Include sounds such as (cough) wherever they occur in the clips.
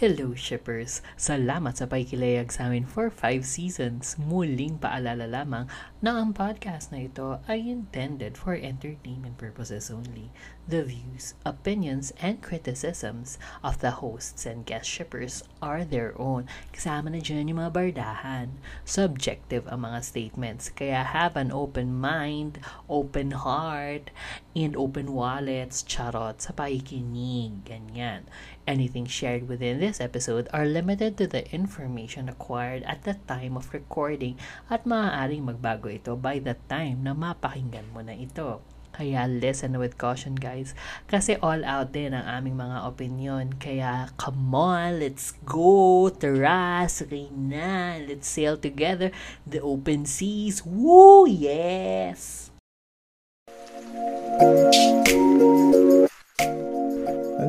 Hello shippers! Salamat sa pakikilayag sa amin for 5 seasons. Muling paalala lamang na ang podcast na ito ay intended for entertainment purposes only. The views, opinions, and criticisms of the hosts and guest shippers are their own. Kasama na dyan yung mga bardahan. Subjective ang mga statements, kaya have an open mind, open heart, and open wallets, charot, sa pakikinig. Ganyan. Anything shared within this episode are limited to the information acquired at the time of recording at maaaring magbago ito by the time na mapakinggan mo na ito. Kaya listen with caution guys. Kasi all out din ang aming mga opinion. Kaya come on, let's go. Tara, sakay na. Let's sail together the open seas. Woo! Yes! A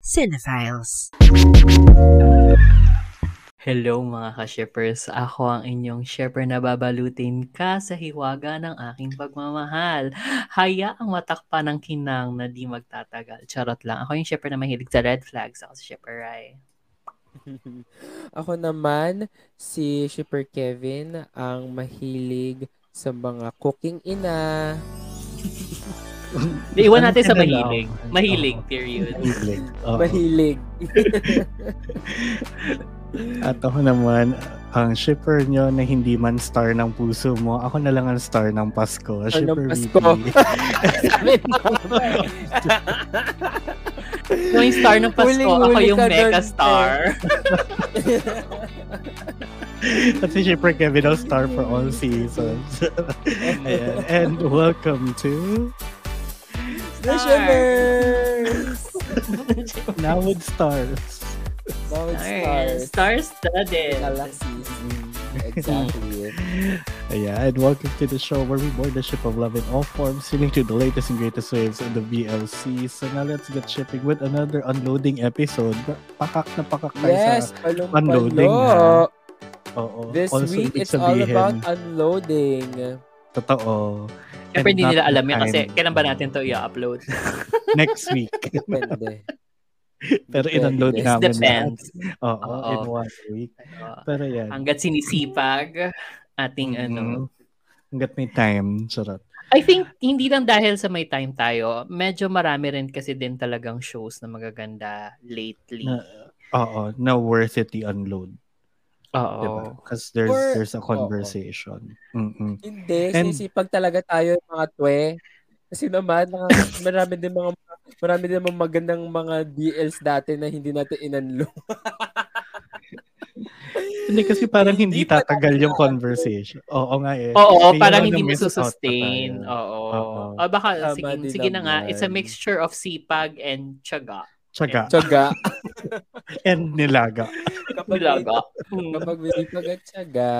Cinephiles. Hello mga ka-shippers! Ako ang inyong shipper na babalutin ka sa hiwaga ng aking pagmamahal. Hayaang matakpan ng kinang na di magtatagal. Charot lang. Ako yung shipper na mahilig sa red flags. Ako si shipper Rai. (laughs) Ako naman, si Shipper Kevin, ang mahilig sa mga cooking ina. (laughs) (laughs) Di, iwan natin sa Ano mahilig. lang? Mahilig, period. Mahilig. (laughs) Oo. Mahilig. (laughs) At ako naman, ang shipper nyo na hindi man star ng puso mo, ako na lang ang star ng Pasko. Star ng Shipper Pasko. VP. Sabi mo. Yung star ng Pasko, Huling-huli ako yung mega doon, star. At si Shipper Kevin ang star for all seasons. And welcome to (laughs) Now with Stars. Now it's stars. Star-studded. Galaxies. Exactly. (laughs) Yeah, and welcome to the show where we board the ship of love in all forms, sailing to the latest and greatest waves in the VLC. So now let's get shipping with another unloading episode. Pakak na pakak tayo Yes, sa unloading, palo. Oo. This Also, week, it's all about unloading. Totoo. Siyempre hindi nila alam yan kasi time. kailan ba natin to i-upload? (laughs) Next week. Depende. Pero in-unload It namin Depends. Oo, Oo. in one week. Pero yan. Hanggat sinisipag ating ano. Mhm. Hanggat may time. Charot. I think hindi lang dahil sa may time tayo, medyo marami rin kasi din talagang shows na magaganda lately. Na, oo, na worth it i-unload. Oo. Diba? Because there's, Or- there's a conversation. Mm-mm. Hindi, And- sinisipag talaga tayo mga twe. Kasi naman, mga, (laughs) marami din mga marami din mga magandang mga DLs dati na hindi natin inunload. (laughs) Hindi kasi parang Hindi hindi pa tatagal yung conversation. Oo nga eh. Oo, May parang hindi mo na-miss out pa sustain. tayo. Oo. Oo. O baka, Tama sige, sige na nga, it's a mixture of sipag and tiyaga. Tsaga. Tsaga. (laughs) And nilaga. Kapag, Nilaga. Hmm. kapag may sipag at tsaga,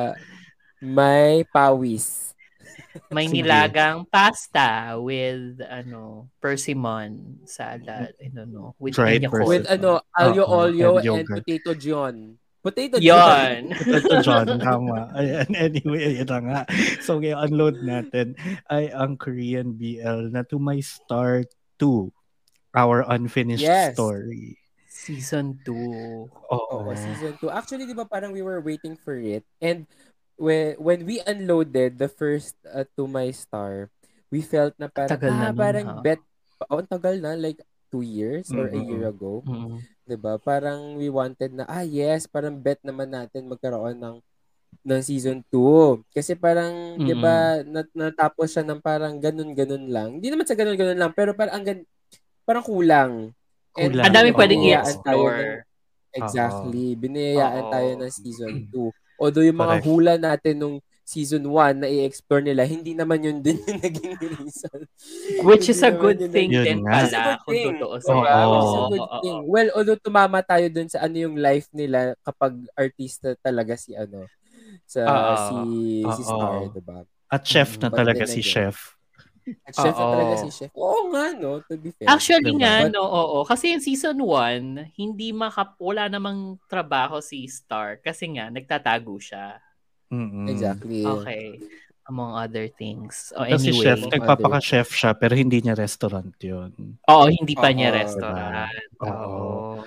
may pawis. May Sige. nilagang pasta with ano persimmon salad, I don't know, with Dried persimmon. With ano, alio Oo, olio and and, potato john. Potato Yon. Ito, (laughs) John, tama. Ayan, anyway, ayun na nga. So, kaya unload natin ay ang Korean BL na to my star 2, our unfinished Yes. story. Season 2. Oo. Oo, season 2. Actually, di ba parang we were waiting for it. And when, when we unloaded the first uh, to my star, we felt na parang, Tagal na ah, nun, parang ha? bet, oh, ang tagal na, like two years or a Mm-mm. year ago. Mm. 'di ba? Parang we wanted na ah yes, parang bet naman natin magkaroon ng ng season 2. Kasi parang 'di ba nat- natapos siya ng parang ganun-ganun lang. Hindi naman sa ganun-ganun lang, pero parang ang gan- parang kulang. And Kulang. Ang dami Oo. pwedeng biniyayaan tayo. Exactly. Biniyayaan Oo. tayo ng season (clears throat) 2. Although yung mga Correct. hula natin nung season 1 na i-explore nila, hindi naman yun din (laughs) yung naging reason. Which is a good thing Yun din pala, kung thing. tutuusin. Oo. Diba? Which is a Oo, good oo, thing. Well, although tumama tayo dun sa ano yung life nila kapag artista talaga si ano, sa Oo. si si Oo. Star, diba? At chef Mm, na but talaga si again, chef. Chef na talaga si chef. Oo nga, no? To be fair. Actually Diba? nga, But- no, oo. Kasi yung season 1, hindi makap wala namang trabaho si Star kasi nga, nagtatago siya. Mm-mm. Exactly. Okay. Among other things. Oh, Kasi anyway. chef, nagpapaka-chef siya pero hindi niya restaurant yun. Oo, hindi pa niya Oo, restaurant. diba? Oo. Oo.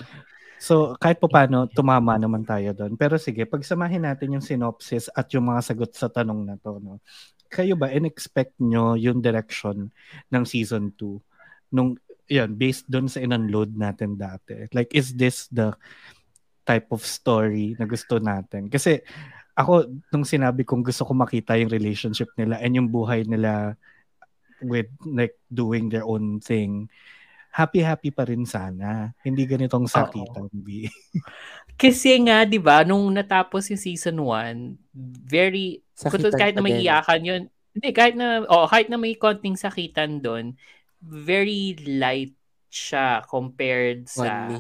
So, kahit pa paano, tumama naman tayo doon. Pero sige, pagsamahin natin yung synopsis at yung mga sagot sa tanong na to. No? Kayo ba, in-expect nyo yung direction ng season 2? Nung, yan, based doon sa in-unload natin dati. Like, is this the type of story na gusto natin? Kasi, ako, nung sinabi kong gusto ko makita yung relationship nila and yung buhay nila with like doing their own thing, happy-happy pa rin sana. Hindi ganitong sakitan, B. Kasi nga, di ba, nung natapos yung season 1, very, Sakitan kung kahit na may din. iyakan yun, hindi, kahit na, oh, kahit na may konting sakitan doon, very light siya compared On sa, me.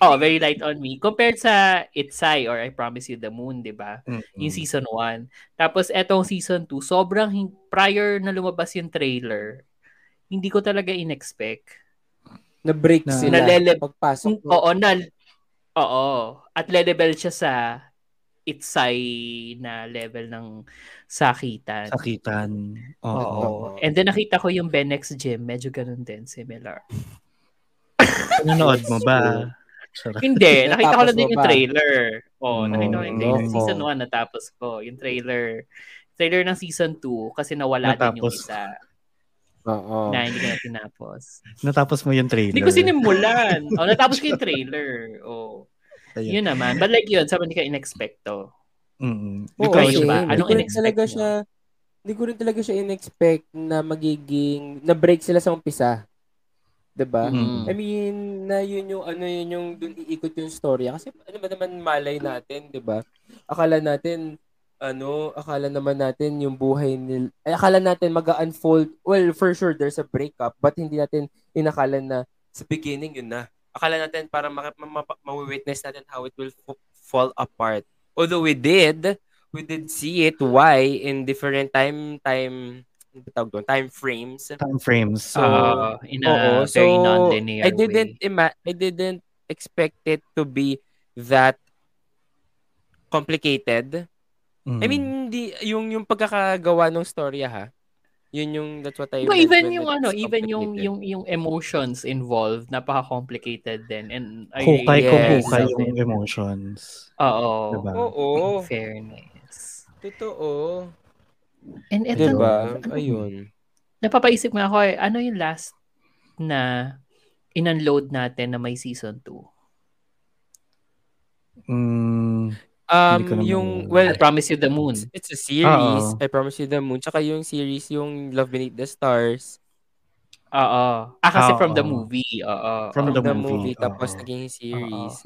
oh, very light on me, compared sa It's I or I Promise You the Moon, di ba? Yung Mm. season 1. Tapos etong season 2, sobrang hin- prior na lumabas yung trailer, hindi ko talaga in-expect. Na-break Na- sila. Nalele- Pagpasok. Oo, na, oo. At level siya sa itsay na level ng sakitan. Sakitan. Oo. Oo. And then nakita ko yung Benex Gym, medyo ganun din, similar. Nanonood mo ba? Charot. (laughs) Hindi, nakita ko Natapos lang din yung trailer. Oo, Mm, nakita ko yung trailer. Season 1 natapos ko. Yung trailer. Trailer ng season 2 kasi nawala din yung Natapos. isa Oo. na hindi ko na tinapos. Natapos mo yung trailer. Hindi ko sinimulan. oh, natapos ko yung trailer. Oh. Ayun. Yun naman. But like yun, sabi hindi ka in-expecto. Mm-mm. Oo, Ikaw, yun ba? Hindi Anong ko rin in-expect talaga mo? siya, hindi ko rin talaga siya in-expect na magiging, na-break sila sa umpisa. 'Di ba? Mm. I mean, na yun yung, ano yun yung, dun iikot yung story. Kasi ano ba naman malay natin, 'di ba? Akala natin, ano, akala naman natin yung buhay nil, ay, akala natin mag-unfold, well, for sure, there's a breakup, but hindi natin inakala na sa beginning yun na. Akala natin para ma- ma- ma- ma-witness natin how it will f- fall apart. Although we did, we did see it why in different time time ano tawag doon? time frames. Time frames. So, Ah, in a Oo, very so, non-linear I didn't way. ima- I didn't expect it to be that complicated. Mm. I mean, hindi yung yung pagkakagawa ng storya ha. Yun yung that's what I But meant even yung ano, even yung yung yung emotions involved, napaka-complicated din and I hukay Yes. kung hukay love yung emotions. Oo. Diba? Oo. Fairness. Totoo. And ito, Diba? Ayun. napapaisip nga ako eh, ano yung last na in-unload natin na may season 2? Mm, Um, yung, well, I Promise You the Moon. it's, a series. Oo. I Promise You the Moon. Tsaka yung series, yung Love Beneath the Stars. Oo. Ah, kasi Oo. from the movie. Oo. From Oo. the the movie, movie, tapos oo. naging series.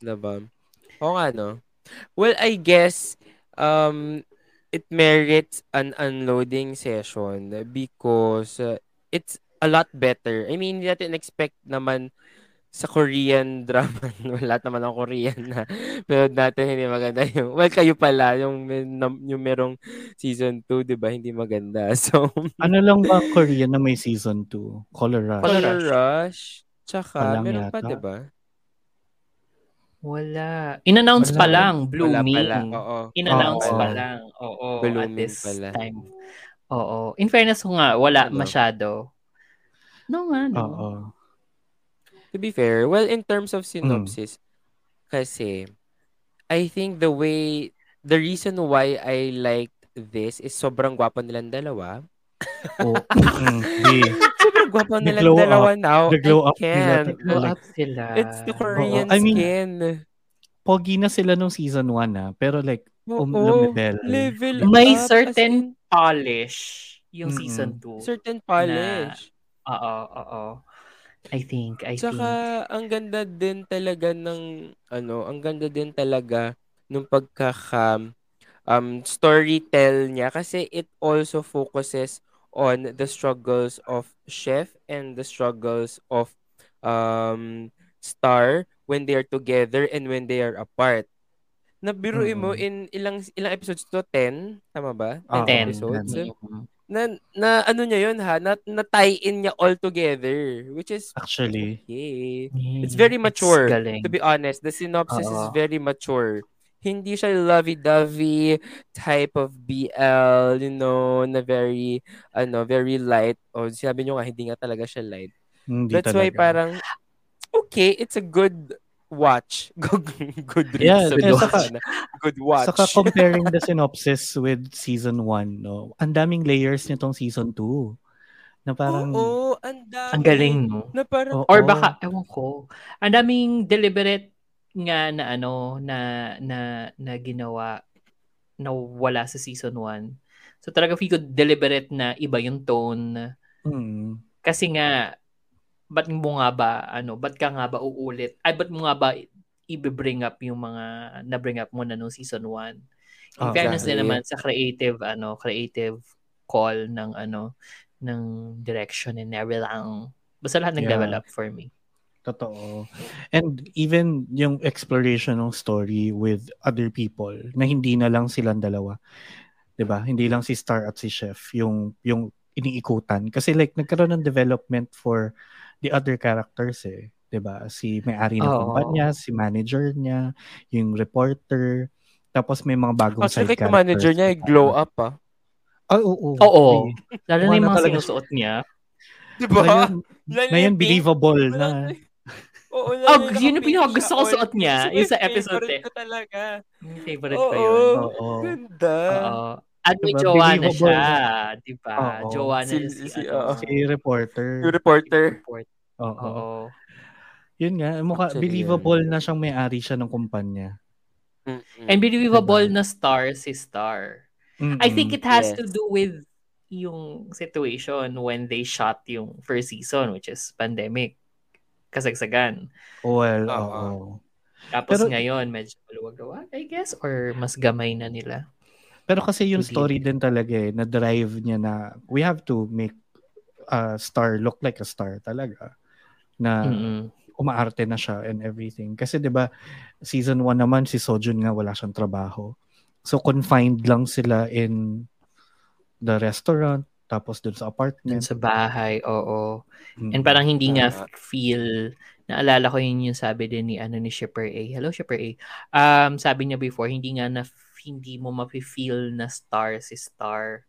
Diba? Oo nga, no? Well, I guess, um, it merits an unloading session because uh, it's a lot better. I mean, hindi natin expect naman sa Korean (laughs) drama. Lahat naman ng Korean na pero natin hindi maganda yung well kayo pala yung yung merong season 2 'di ba hindi maganda (laughs) so ano lang ba Korean na may season 2? Color Rush. Color Rush. Tsaka meron pa yata. 'di ba Wala. In-announce pa Wala. lang, Wala blooming. pala. Oo. In-announce Oo. pa lang. Oo, at Blooming this pala. time. Oo. In fairness ko nga, wala Ano? masyado. No nga, no. Oo. To be fair, well, in terms of synopsis, kasi, I think the way, the reason why I liked this is sobrang gwapo nilang dalawa. Oh, (laughs) mm, di. Sobrang gwapo The nilang glow dalawa now. The glow I up nila. can't. Glow Like, up sila. It's the Korean I mean, skin. pogi na sila nung season 1 ah. Pero like, um, lumibel. Level May up, certain polish yung Mm-mm. season in 2. certain polish. Oo, oo. I think, I Tsaka, think. ang ganda din talaga ng, ano, ang ganda din talaga nung pagkaka, um, storytell niya kasi it also focuses on the struggles of Chef and the struggles of um, Star when they are together and when they are apart. Nabiruin mo Mm. in ilang ilang episodes to? 10? Tama ba? 10 Oo, episodes? ten. Na, na ano niya yun ha? Na, na tie in niya all together. Which is Actually, okay. Mm, It's very mature. galing. To be honest, the synopsis is Oo. very mature. Hindi siya lovey-dovey type of BL, you know, na very, ano, very light. O, sinabi nyo nga, hindi nga talaga siya light. hindi That's talaga. why parang, okay, it's a good watch. (laughs) Good, good. Yeah, eh, ko saka- good watch. Saka comparing the synopsis with season 1, no, ang daming layers nitong season 2. Na parang, Oo, ang dami. Ang galing, no? Na parang, Oo. Or baka, ewan ko, ang daming deliberate nga na ano, na, na, na ginawa na wala sa season 1. So talaga feel ko deliberate na iba yung tone. hmm, Kasi nga, ba't mo nga ba, ano, ba't ka nga ba uulit? Ay, ba't mo nga ba i-bring up yung mga na-bring up mo na nung season 1? In Oh, fairness din naman sa creative, ano, creative call ng, ano, ng direction and everything. Basta lahat nag-level Yeah. up for me. totoo. And even yung exploration ng story with other people na hindi na lang silang dalawa. 'Di ba? Hindi lang si Star at si Chef yung yung iniikutan kasi like nagkaroon ng development for the other characters eh. 'di ba? Si may-ari ng Oo. kumpanya, si manager niya, yung reporter, tapos may mga bagong Actually, side kahit yung manager niya, characters. glow up ah. Ah, oo. Oo. May- Lalo na yung mga talaga sinusuot niya. Diba? Ngayon, Lalo ngayon pink. believable na. Oo, lalo Oh, yun yung pinakagusto ko suot niya, yung sa episode favorite eh. ko talaga. Favorite Oo. ko yun. Oo. Ganda. Oo. At may Diba? jowa na siya. Di ba? Oo. Jowa na Si- si, si- ano, oo. Si reporter. Yung reporter. report. Oo. Oo. Yun nga, mukha, Actually, believable na siyang may-ari siya ng kumpanya. Mm-mm. And believable Diba? na star si Star. Mm-mm. I think it has Yes. to do with yung situation when they shot yung first season, which is pandemic. Kasagsagan. Well, Oo. oo. Tapos Pero- ngayon, medyo maluwag-luwag, I guess, or mas gamay na nila. Pero kasi yung To story din talaga eh, na drive niya na we have to make a star look like a star talaga. Na Mm-mm. umaarte na siya and everything. Kasi 'di ba season 1 naman si Sojun nga wala siyang trabaho. So confined lang sila in the restaurant tapos dun sa Dun apartment. sa bahay, oo. Mm. And parang hindi nga feel, naalala ko yun yung sabi din ni, ano, ni Shipper A. Hello, Shipper A. Um, sabi niya before, hindi nga na, hindi mo mafe-feel na star si star.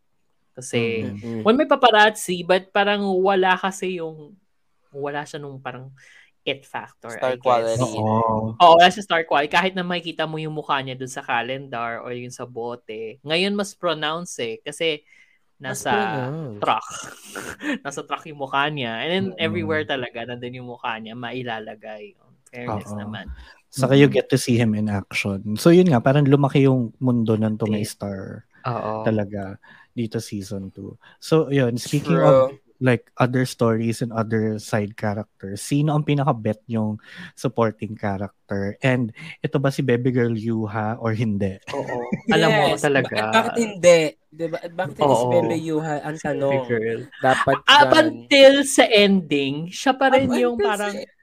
Kasi, Mm. Mm-mm. well, may paparazzi, but parang wala kasi yung, wala siya nung parang it factor, I Star guess. quality. Oo. Oo, wala siya star quality. Kahit na makikita mo yung mukha niya dun sa calendar or yung sa bote. Ngayon, mas pronounce eh. Kasi, nasa truck. (laughs) nasa truck yung mukha niya. And then, Mm. everywhere talaga, nandun yung mukha niya, mailalagay. Fairness Oo. naman. Saka you get to see him in action. So yun nga, parang lumaki yung mundo ng Tumay Yes. Star Oo. talaga dito season 2. So yun, speaking True. of like other stories and other side characters, sino ang pinaka-bet yung supporting character? And ito ba si Baby Girl Yuha or hindi? Oo. (laughs) Alam mo Yes. talaga. Bakit, bakit hindi? Diba? Bakit hindi si. Bebe Yuha? Ang Baby tanong. girl. Dapat Up until sa ending, siya pa rin Up yung parang, sa ending.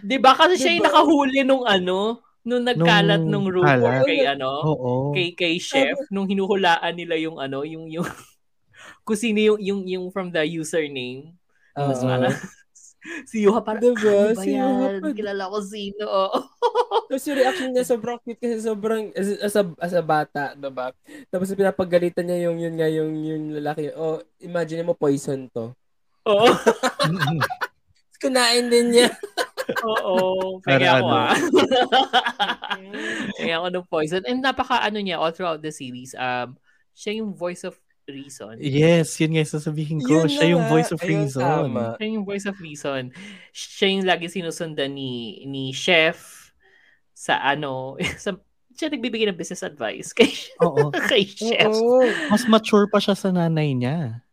Di ba? Kasi siya yung Diba? nakahuli nung ano, nung nagkalat Nung nung rumor kay ano, Oo. kay kay chef nung hinuhulaan nila yung ano yung yung (laughs) kung sino yung yung yung from the username mas Oo. parang (laughs) si Yuha parang Diba? ano ba Si Yuha yan? pa- kilala ko sino. (laughs) Tapos yung reaction niya sobrang cute kasi sobrang as, as, a, as a bata, diba? Tapos pinapagalitan niya yung yun nga yung yung lalaki. Oh, imagine mo poison to. oo Kunain din niya. (laughs) oo kaya ako ano? ah (laughs) kaya ako ng poison and napaka ano niya all throughout the series um siya yung voice of reason yes, yun nga yung sasabihin ko. Yun Siya na yung voice of Ayun, reason. tama. siya yung voice of reason siya yung lagi sinusundan ni ni chef sa ano (laughs) sa siya nagbibigay ng business advice kay Oo. kay chef Oo. Mas mature pa siya sa nanay niya.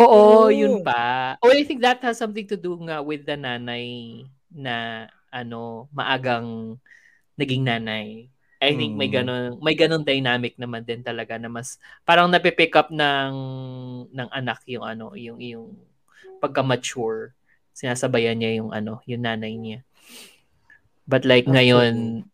Oo, Oo. yun pa. Oh, I think that has something to do nga with the nanay na ano, maagang naging nanay. I think may Mm. ganun, may ganun dynamic naman din talaga na mas parang napipick up ng ng anak yung ano, yung yung pagka-mature. Sinasabayan niya yung ano, yung nanay niya. But like ngayon,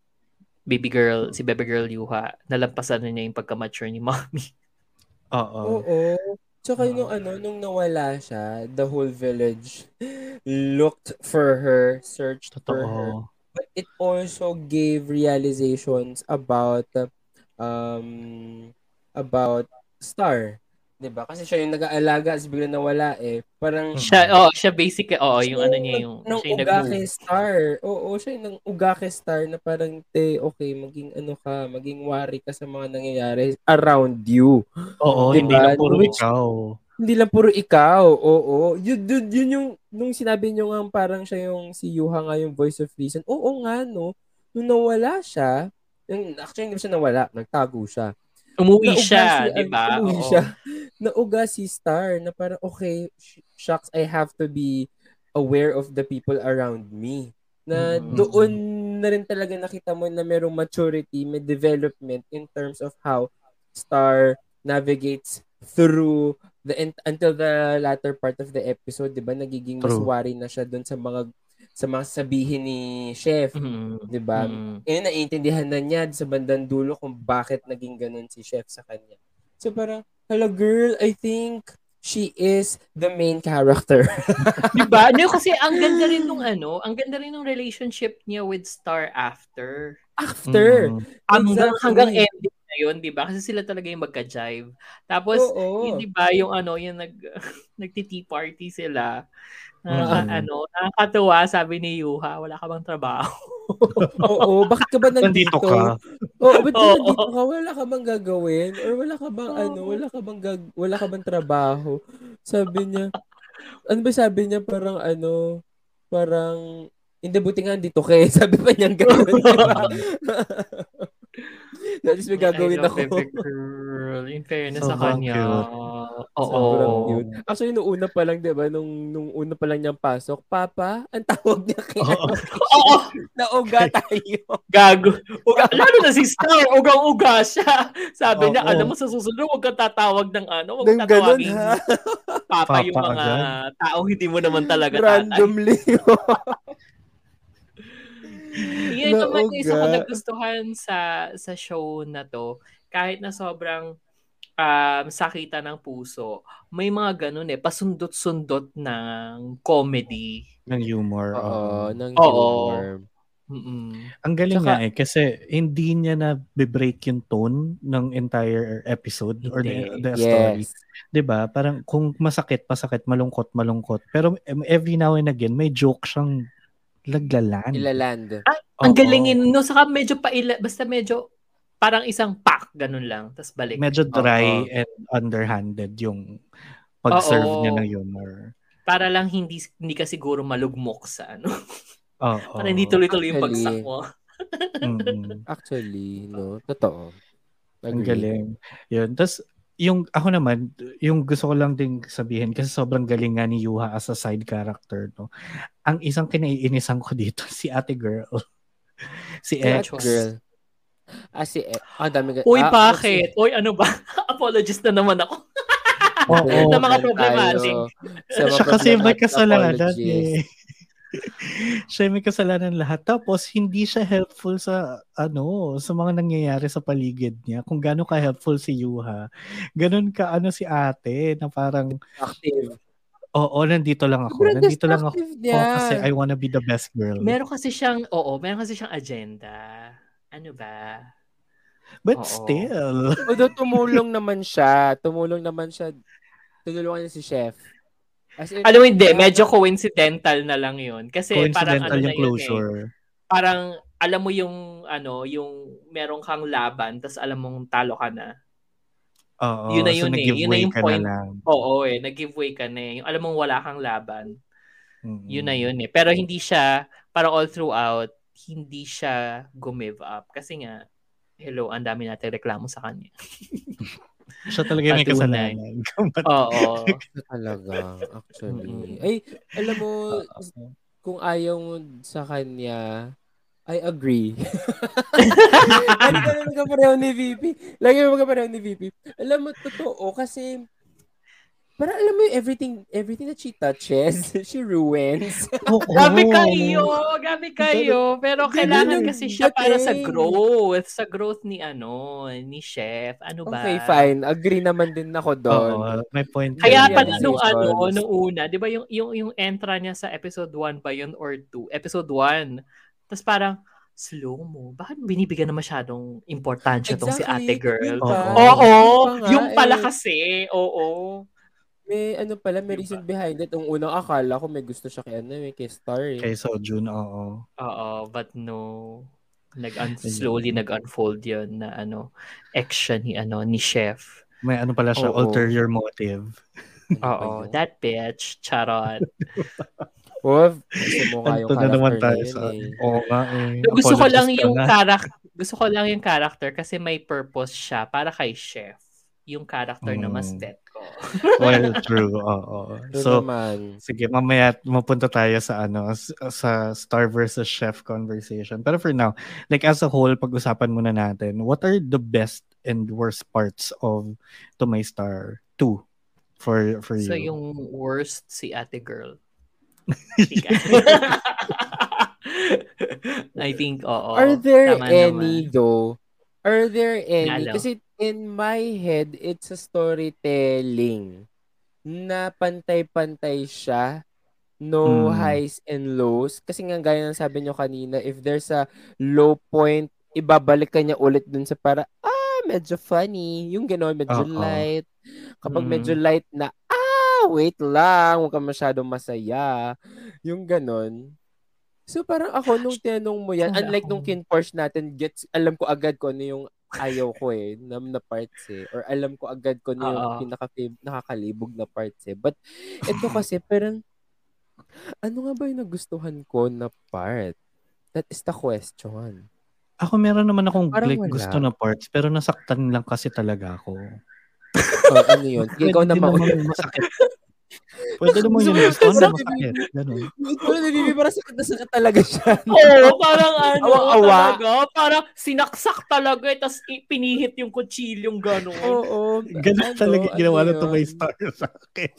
baby girl, si baby girl Yuha, nalampasan na niya yung pagka-mature ni mommy. (laughs) Oo. Oo. Tsaka nung ano, nung nawala siya, the whole village looked for her, searched for her. Totoo. But it also gave realizations about um about Star. 'Di ba? Kasi siya yung nag-aalaga, as bigla nawala eh. Parang Siya, oh, siya basic, oh, yung ano niya, yung, nang siya yung uga nag Star. Oo, siya yung nang uga kay Star na parang, te, okay, maging ano ka, maging wari ka sa mga nangyayari around you. Oo, Diba? hindi na puro Which- ikaw. Hindi lang puro ikaw. Oo. Yun, yun, yun yung, nung sinabi nyo nga parang siya yung, si Yuha nga yung voice of reason. Oo nga, no. Nung nawala siya, yung, actually hindi siya nawala, nagtago siya. Umuwi Nauga siya, si- di ba? Umuwi Oo. siya. (laughs) Nauga si Star na parang, okay, sh- shucks, I have to be aware of the people around me. Na Mm. doon na rin talaga nakita mo na merong maturity, may development in terms of how Star navigates through the until the latter part of the episode, 'di ba? Nagiging mas worry na siya doon sa mga sa mga sabihin ni chef, Mhm. 'di ba? Mhm. eh naiintindihan na niya sa bandang dulo kung bakit naging ganun si chef sa kanya. So parang, hello girl, I think she is the main character. (laughs) Di ba? No, kasi ang ganda rin nung ano, ang ganda rin nung relationship niya with Star after. After. Mm. Hanggang, hanggang ending na yun, di ba? Kasi sila talaga yung magka-jive. Tapos, yun, di ba, yung ano, yung nag, (laughs) nagti-tea party sila. Nakaka- Mhm. ano, nakakatuwa, sabi ni Yuha, wala ka bang trabaho? (laughs) Oo, bakit ka ba nandito? Nandito ka. Oo, ba't ka nandito ka? Wala ka bang gagawin? Or wala ka bang ano, wala ka bang gag- wala ka bang trabaho? Sabi niya, ano ba sabi niya? Parang ano, parang, hindi, buti nga dito kay. (laughs) Sabi pa niya gano'n. di ba? (laughs) (laughs) At least may gagawin I love ako. Girl. In fairness sa Sobrang kanya. Oo. Sobrang cute. Actually, nung una pa lang, di ba, nung, nung una pa lang niyang pasok, Papa, ang tawag niya kay Oo. (laughs) Oo. Nauga tayo. (laughs) Gago. Uga, lalo na si Star, ugang-uga siya. Sabi niya, Oo. alam mo sa susunod, huwag kang tatawag ng ano, huwag ganun, tatawagin ha? papa, Papa yung mga agad. taong hindi mo naman talaga tatay. Randomly. Yan naman yung isa ko nagustuhan sa sa show na to. Kahit na sobrang um, sakita ng puso, may mga ganun eh, pasundot-sundot ng comedy. Ng humor. Oo, oo. ng Oo. humor. Mm-mm. Ang galing Tsaka- nga eh, kasi hindi niya na break yung tone ng entire episode or the, Hindi. the story. Yes. 'Di ba? Parang kung masakit, masakit, malungkot, malungkot. Pero every now and again may joke siyang laglalan. Ilaland. Ang Oo. galingin, no, saka medyo paila, basta medyo parang isang pack, ganun lang, tapos balik. Medyo dry Oo. and underhanded yung pag-serve Oo. niya ng humor. Para lang hindi hindi ka siguro malugmok sa ano. Oo. (laughs) Para hindi tuloy-tuloy yung Actually, bagsak mo. Actually, no. Totoo. Ang Agree. galing. Yun. Tapos, yung ako naman, yung gusto ko lang ding sabihin kasi sobrang galing nga ni Yuha as a side character, no. Ang isang kinaiinisan ko dito, (laughs) si ate girl. si X. Ate girl. Ah, si... Eh, ah, dami ka. Uy, ah, bakit? Uy, ano ba? (laughs) Apologist na naman ako. (laughs) Oo. Na mga problematic. Siya kasi may kasalanan apologies. eh. Siya may kasalanan lahat. Tapos, hindi siya helpful sa, ano, sa mga nangyayari sa paligid niya. Kung gaano ka-helpful si Yuha. Ganun ka, ano, si ate, na parang, Active. oo, nandito lang ako. Sobrang nandito lang ako. niya. Oo, kasi I wanna be the best girl. Meron kasi siyang, oo, meron kasi siyang agenda. Ano ba? But Oo. still. Although tumulong naman siya. Tumulong naman siya. Tinulungan niya si Chef. As in, Alam mo, hindi. Medyo coincidental na lang yun. Kasi parang ano na yung yun eh. closure. Parang, alam mo yung, ano, yung meron kang laban, tas alam mong talo ka na. Oo. Yun na so yun eh. nag-give Yun na way yung ka point. na lang. Oo eh, nag-giveaway ka na eh. Yung alam mong wala kang laban. Mm-mm. Yun na yun eh. Pero hindi siya, parang all throughout, hindi siya gumive up. Kasi nga, hello, ang dami natin reklamo sa kanya. (laughs) Siya talaga may Patunay. kasalanan. (laughs) Oo. Talaga, actually. Ay, alam mo, kung ayaw mo sa kanya, I agree. (laughs) Lagi ka na magkapareho ni VP. Lagi ka magkapareho ni VP. Alam mo, totoo, kasi Pero alam mo yung everything, everything that she touches, (laughs) she ruins. (laughs) Oo. Gabi kayo, gabi kayo. Pero kailangan kasi siya para sa growth. Sa growth ni ano, ni chef. Ano ba? Okay, fine. Agree naman din ako doon. Oo, may point. Kaya pala nung ano, nung una, 'di ba yung yung yung entra niya sa episode 1 ba yun or 2? Episode 1. Tapos parang slow mo. Bakit binibigyan na masyadong importansya tong si ate girl? Oo. Oo, yung pala eh. kasi. Oo. May ano pala, may reason behind it. Ang unang akala ko may gusto siya kay ano, may kay Star. eh. Kay Sojun, oo. Oo, but no. Nag slowly nag-unfold 'yon na ano, siya ni ano ni chef. May ano pala siya, Oo. ulterior motive. (laughs) Oo, that bitch, charot. (laughs) Oh, gusto mo nga yung Ito na naman character tayo yun sa... eh. Oo nga eh. gusto ko lang yung na. character, gusto ko lang yung character kasi may purpose siya para kay chef. Yung character na mas Mm. (laughs) Well, true. Oo. So, naman. sige, mamaya mapunta tayo sa ano, sa star versus chef conversation. Pero for now, like as a whole, pag-usapan muna natin, what are the best and worst parts of To My Star 2 for for you? So yung worst si ate girl. (laughs) (laughs) I think, oo. Are there any naman. though? Are there any? Kasi in my head, it's a storytelling na pantay-pantay siya. No Mm. highs and lows. Kasi nga gaya ng sabi nyo kanina, if there's a low point, ibabalik ka niya ulit dun sa para, ah, medyo funny. Yung gano'n, medyo Oo. light. Kapag Mm. medyo light na, ah, wait lang, huwag ka masyadong masaya. Yung gano'n. So parang ako, nung tinanong mo yan, unlike nung kin Porsche natin, gets, alam ko agad ko ano yung ayaw ko eh, na, na parts eh. Or alam ko agad ko ano yung Oo. pinaka nakakalibog na parts eh. But ito (laughs) kasi, parang, ano nga ba yung nagustuhan ko na part? That is the question. Ako meron naman akong Parang like, wala. gusto na parts, pero nasaktan lang kasi talaga ako. (laughs) Oh, ano yun? Sige, ikaw na mauna. masakit. Pwede naman yun gusto na masakit. Ganun. Ikaw na parang sakit na sakit talaga siya. (laughs) Oo, parang ano, Awang-awa. talaga. Parang sinaksak talaga, eh, tapos pinihit yung kutsilyong gano'n. Oo. Ganun Ano, talaga yung ginawa ano na to may star sa akin.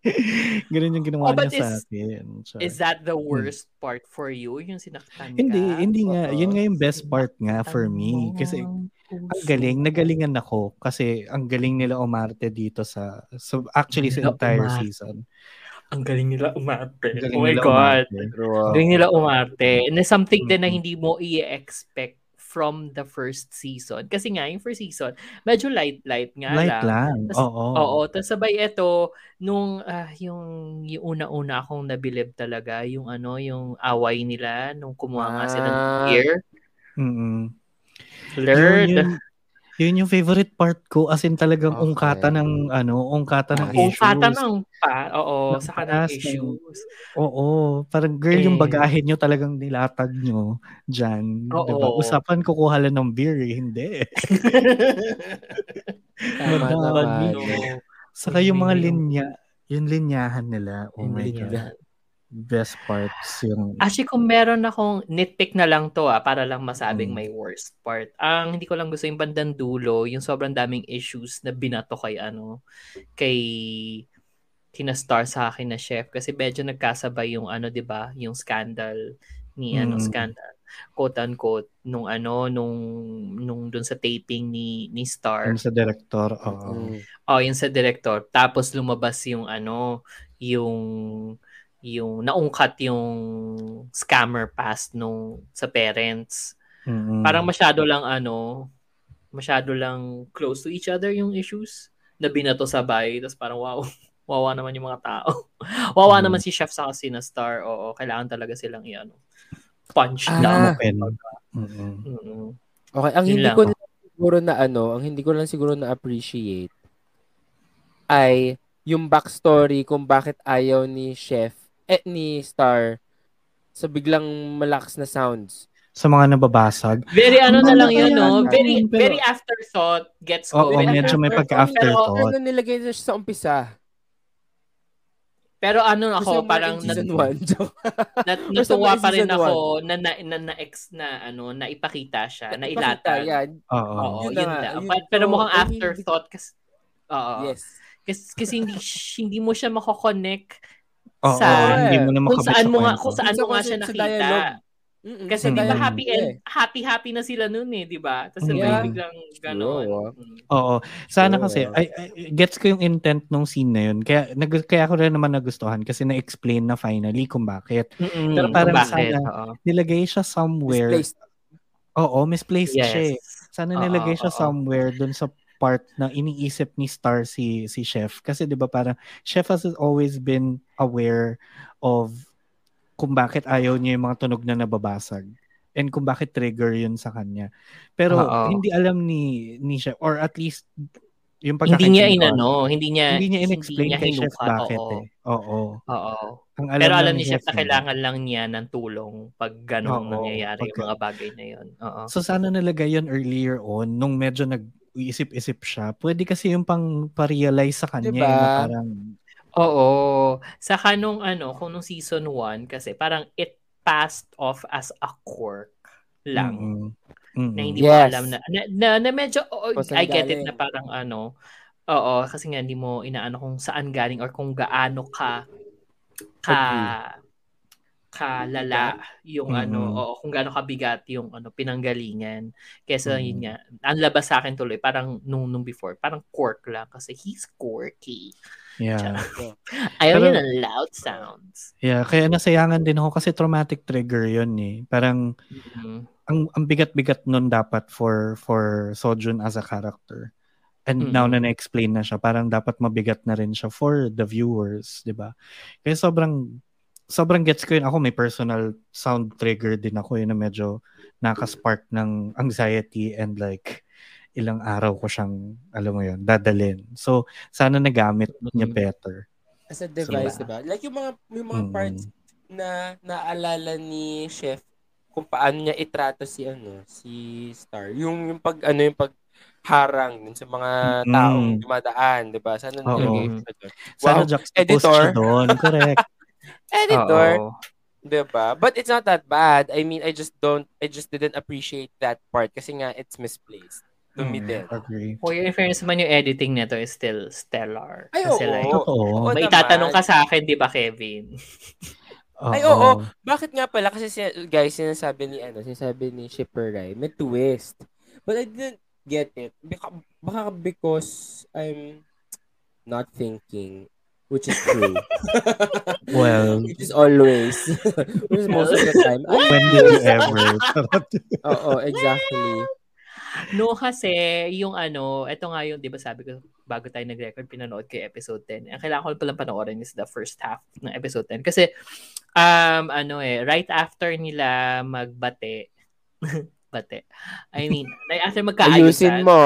(laughs) Ganun yung ginawa Oh, niya sa is- akin. Char. Is that the worst part for you? Yung sinaktan ka? Hindi, hindi nga. Yun nga yung best part nga for me. Kasi ang galing, nagalingan ako. Kasi ang galing nila umarte dito sa, so actually sa entire umarte. season. Ang galing nila umarte. Ang galing oh my nila God. umarte. Ang galing nila umarte. And it's something din na hindi mo i-expect from the first season. Kasi nga, yung first season, medyo light-light nga Light lang. Tas- Oo. Oo, tapos sabay ito, nung ah, yung, yung una-una akong nabilib talaga, yung ano, yung away nila, nung kumuha nga sila ng Ah. beer. Mm-mm. Flirt. Yun, yun, yun yung favorite part ko. As in talagang Okay. ungkata ng, ano, ungkata ng issues. kata ng pa, oo, Ng sa kanang past, ng- issues. Oo. Parang girl, yung Eh. bagahin nyo talagang nilatag nyo dyan. Oo. Diba? Usapan kukuha lang ng beer eh. Hindi. (laughs) Tama. No. Saka yung mga Yung- linya, yung linyahan nila. Oh Yung my linya. God. Best parts yung... Actually, kung meron akong nitpick na lang to ah, para lang masabing Mm. may worst part. Ang hindi ko lang gusto yung bandang dulo, yung sobrang daming issues na binato kay ano, kay kina star sa akin na chef kasi medyo nagkasabay yung ano 'di ba yung scandal ni ano Mm. scandal quote unquote nung ano nung nung dun sa taping ni ni Star Yung sa director. Oo. Mm. Oh, yung sa director. Tapos lumabas yung ano, yung yung naungkat yung scammer past nung sa parents. Mm-mm. Parang masyado lang ano, masyado lang close to each other yung issues na binato sabay. Tapos parang wow, (laughs) wawa naman yung mga tao. (laughs) wawa Mm. naman si chef sa kasi na star. Oo, kailangan talaga silang i-ano, punch Ah. down. Open. Mm-mm. Mm-mm. Okay, ang Yun hindi lang. ko lang siguro na ano, ang hindi ko lang siguro na appreciate ay yung backstory kung bakit ayaw ni Chef eh ni Star sa biglang malakas na sounds. Sa mga nababasag. Very ano na lang yun, no? Very, very afterthought. Gets Oo. Very medyo may afterthought. pagka-afterthought. Pero, Ano nilagay na siya sa umpisa? pero ano Kasi ako, yung parang (laughs) nat, 1. Joke. nat, natuwa pa rin ako na na, na, na, ex, na, ano, na ipakita siya, na yan. Oo. Yun yun, na yun But- pero mukhang afterthought kasi, oo. Yes. Kasi, kasi hindi, (laughs) hindi mo siya mako-connect Oo, sa hindi mo na kung saan sa mo nga kung saan mo nga siya nakita. Mm-mm, Kasi Mm. di ba happy eh. and happy happy na sila noon eh, di ba? Tapos Yeah. biglang ganon. True. Mm. Oo. Sana kasi, ay, ay, gets ko yung intent nung scene na yun. Kaya, nag, kaya ako rin naman nagustuhan kasi na-explain na finally kung bakit. Mm-mm. Pero parang Kung bakit? sana- Oo. Nilagay siya somewhere. Misplaced. Oo, misplaced siya eh. Yes. Sana Oo, nilagay siya oo. somewhere dun sa part na iniisip ni Star si si Chef kasi 'di ba parang Chef has always been aware of kung bakit ayaw niya yung mga tunog na nababasag and kung bakit trigger yun sa kanya. Pero Oo. hindi alam ni ni Chef or at least yung Hindi niya inano, hindi niya hindi niya in-explain niya kay Chef bakit oo. eh. Oo. Oo. Ang Pero alam ni Chef na kailangan lang niya ng tulong pag ganong Oo, nangyayari yung pagka- mga bagay na yun. Oo. So sana nalagay yun earlier on nung medyo nag-iisip-isip siya. Pwede kasi yung pang pa-realize sa kanya Diba? eh, na parang Oo. Saka nung ano, kung nung season 1, kasi parang it passed off as a quirk lang. Mm-mm. Mm-mm. Na hindi mo Yes. alam na, na, na, na medyo, saan I get it galing. na parang ano, oo, kasi nga hindi mo inaano kung saan galing or kung gaano ka, ka, kalala yung Mm-mm. ano, oo, kung gaano kabigat yung ano, pinanggalingan. Kesa Mm. yun nga, ang labas sa akin tuloy, parang nung, nung before, parang quirk lang kasi he's quirky. Yeah. (laughs) Ayaw Pero- niya ng loud sounds. Yeah, kaya nasayangan din ako kasi traumatic trigger 'yun eh. Parang Mhm. ang ang bigat-bigat nun dapat for for Sojun as a character. And now na Mm. na-explain na siya, parang dapat mabigat na rin siya for the viewers, 'di ba? Kaya sobrang sobrang gets ko yun. Ako may personal sound trigger din ako yun na medyo nakaspark ng anxiety and like ilang araw ko siyang, alam mo yun, dadalin. So, sana nagamit niya Mhm. better. As a device, Diba? diba? Like yung mga, yung mga Mm. parts na naalala ni Chef kung paano niya itrato si ano, si Star. Yung, yung pag, ano, yung pag harang dun sa mga Mm. taong dumadaan, di ba? Sana nilagay siya doon. Sana Wow, juxtapose editor. siya doon. Correct. (laughs) Editor, Oo. di ba? But it's not that bad. I mean, I just don't, I just didn't appreciate that part kasi nga it's misplaced. To me Mm, din. Agree. For your fairness naman, yung editing nito is still stellar. Ay, Kasi oo. like. Oo may naman. itatanong ka sa akin, di ba, Kevin? (laughs) Ay, oo. Bakit nga pala? Kasi si- guys, sinasabi ni, ano, sinasabi ni Shipper Rai, may twist. But I didn't get it. Baka, baka because I'm not thinking, which is true. (laughs) Well, which is always. (laughs) which is most of the time. When did you ever? (laughs) Oo, exactly. No, kasi yung ano, ito nga yung, di ba sabi ko, bago tayo nag-record, pinanood ko episode 10. Ang kailangan ko palang panoorin is the first half ng episode 10. Kasi, um, ano eh, right after nila magbate, bate, I mean, like after magkaayusan, Ayusin mo.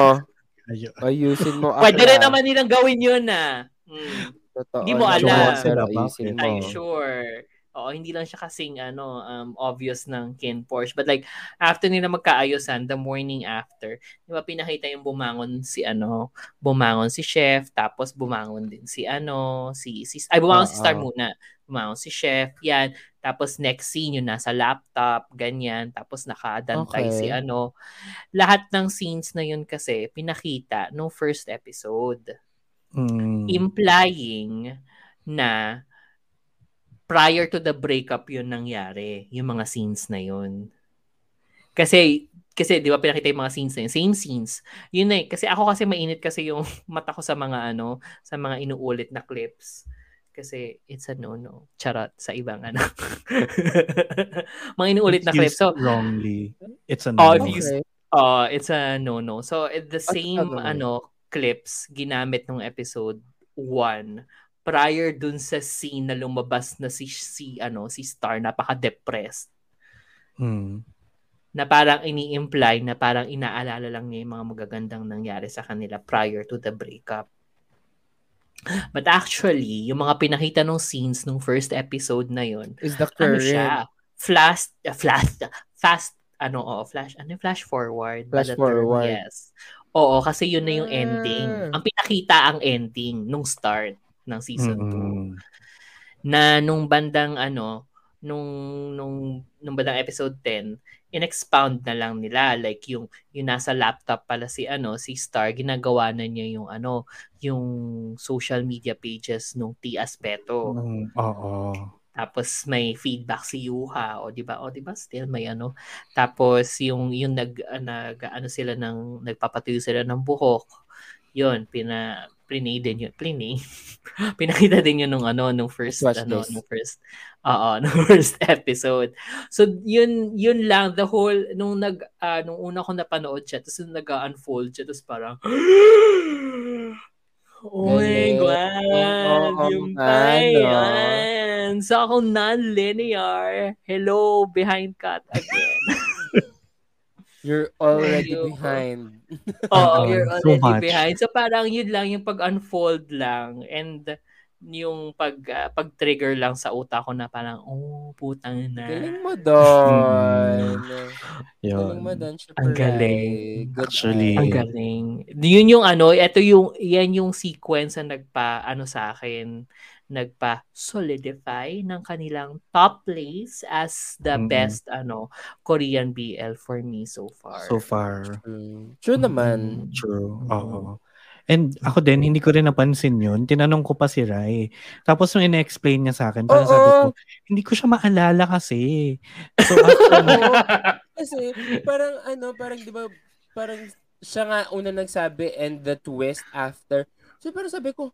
Ayusin mo. pwede rin naman nilang gawin yun na. Hmm. Totoo. Di mo alam. ayusin mo. I'm sure. Oo, hindi lang siya kasing ano, um, obvious ng Ken Porsche. But like, after nila magkaayusan, the morning after, di ba pinakita yung bumangon si ano, bumangon si Chef, tapos bumangon din si ano, si, si ay bumangon si Star muna. Bumangon si Chef, yan. Tapos next scene, yun nasa laptop, ganyan. Tapos nakadantay Okay. si ano. Lahat ng scenes na yun kasi, pinakita no first episode Mm. implying na prior to the breakup yun nangyari, yung mga scenes na yun. Kasi, kasi di ba pinakita yung mga scenes na yun, same scenes. Yun na eh. Kasi ako kasi mainit kasi yung (laughs) mata ko sa mga ano, sa mga inuulit na clips. Kasi it's a no-no. Charot sa ibang ano. (laughs) mga inuulit na clips. So, wrongly. It's a Oh, no. if you- Okay. Uh, it's a no-no. So, eh, the same ano? ano clips ginamit nung episode 1 prior dun sa scene na lumabas na si si ano si Star napaka-depressed Mm. na parang ini-imply na parang inaalala lang niya yung mga magagandang nangyari sa kanila prior to the breakup. But actually, yung mga pinakita nung scenes nung first episode na yun, Is the ano current. siya? Flash, uh, flash, fast, ano, oh, flash, ano, flash forward. Flash the term? forward. Yes. Oo, kasi yun na yung ending. Ang pinakita ang ending nung start ng season 2. Mm-mm. Na nung bandang, ano, nung nung nung badang episode 10 in-expound na lang nila like yung yung nasa laptop pala si ano si Star ginagawa na niya yung ano yung social media pages nung T Aspeto Mm, oo. Tapos may feedback si Yuha o di ba o di ba still may ano tapos yung yung nag ah, nag ano sila ng nagpapatuyo sila ng buhok yun pina plinay din yun plinay (laughs) pinakita din yun nung ano nung first Watch ano this. nung first oo (laughs) nung first episode so yun yun lang the whole nung nag ah, nung una ko napanood siya tapos nung nag-unfold siya tapos parang (gasps) Oh my. God! Oo, yung ano? pa yan! So ako non-linear. Hello, behind cut again. (laughs) You're already Ayoko. behind. (laughs) Oo, you're so already much. behind. So parang yun lang, yung pag-unfold lang. And yung pag ah, pag-trigger lang sa utak ko na parang, oh, putang na. Galing mo doon. Galing mo Yun. doon, Ang galing. Good Actually, Ang eye. galing. Yun yung ano, ito yung, yan yung sequence na nagpa, ano sa akin, nagpa solidify ng kanilang top place as the Mhm. best ano Korean BL for me so far. so far. Mm. True naman. True. Oo. And ako din, hindi ko rin napansin yun. Tinanong ko pa si Rai. Tapos nung ina-explain niya sa akin, parang Oo. sabi ko, hindi ko siya maalala kasi. So, (laughs) after. Kasi parang ano, parang 'di ba, parang siya nga una nagsabi and the twist after. So parang sabi ko,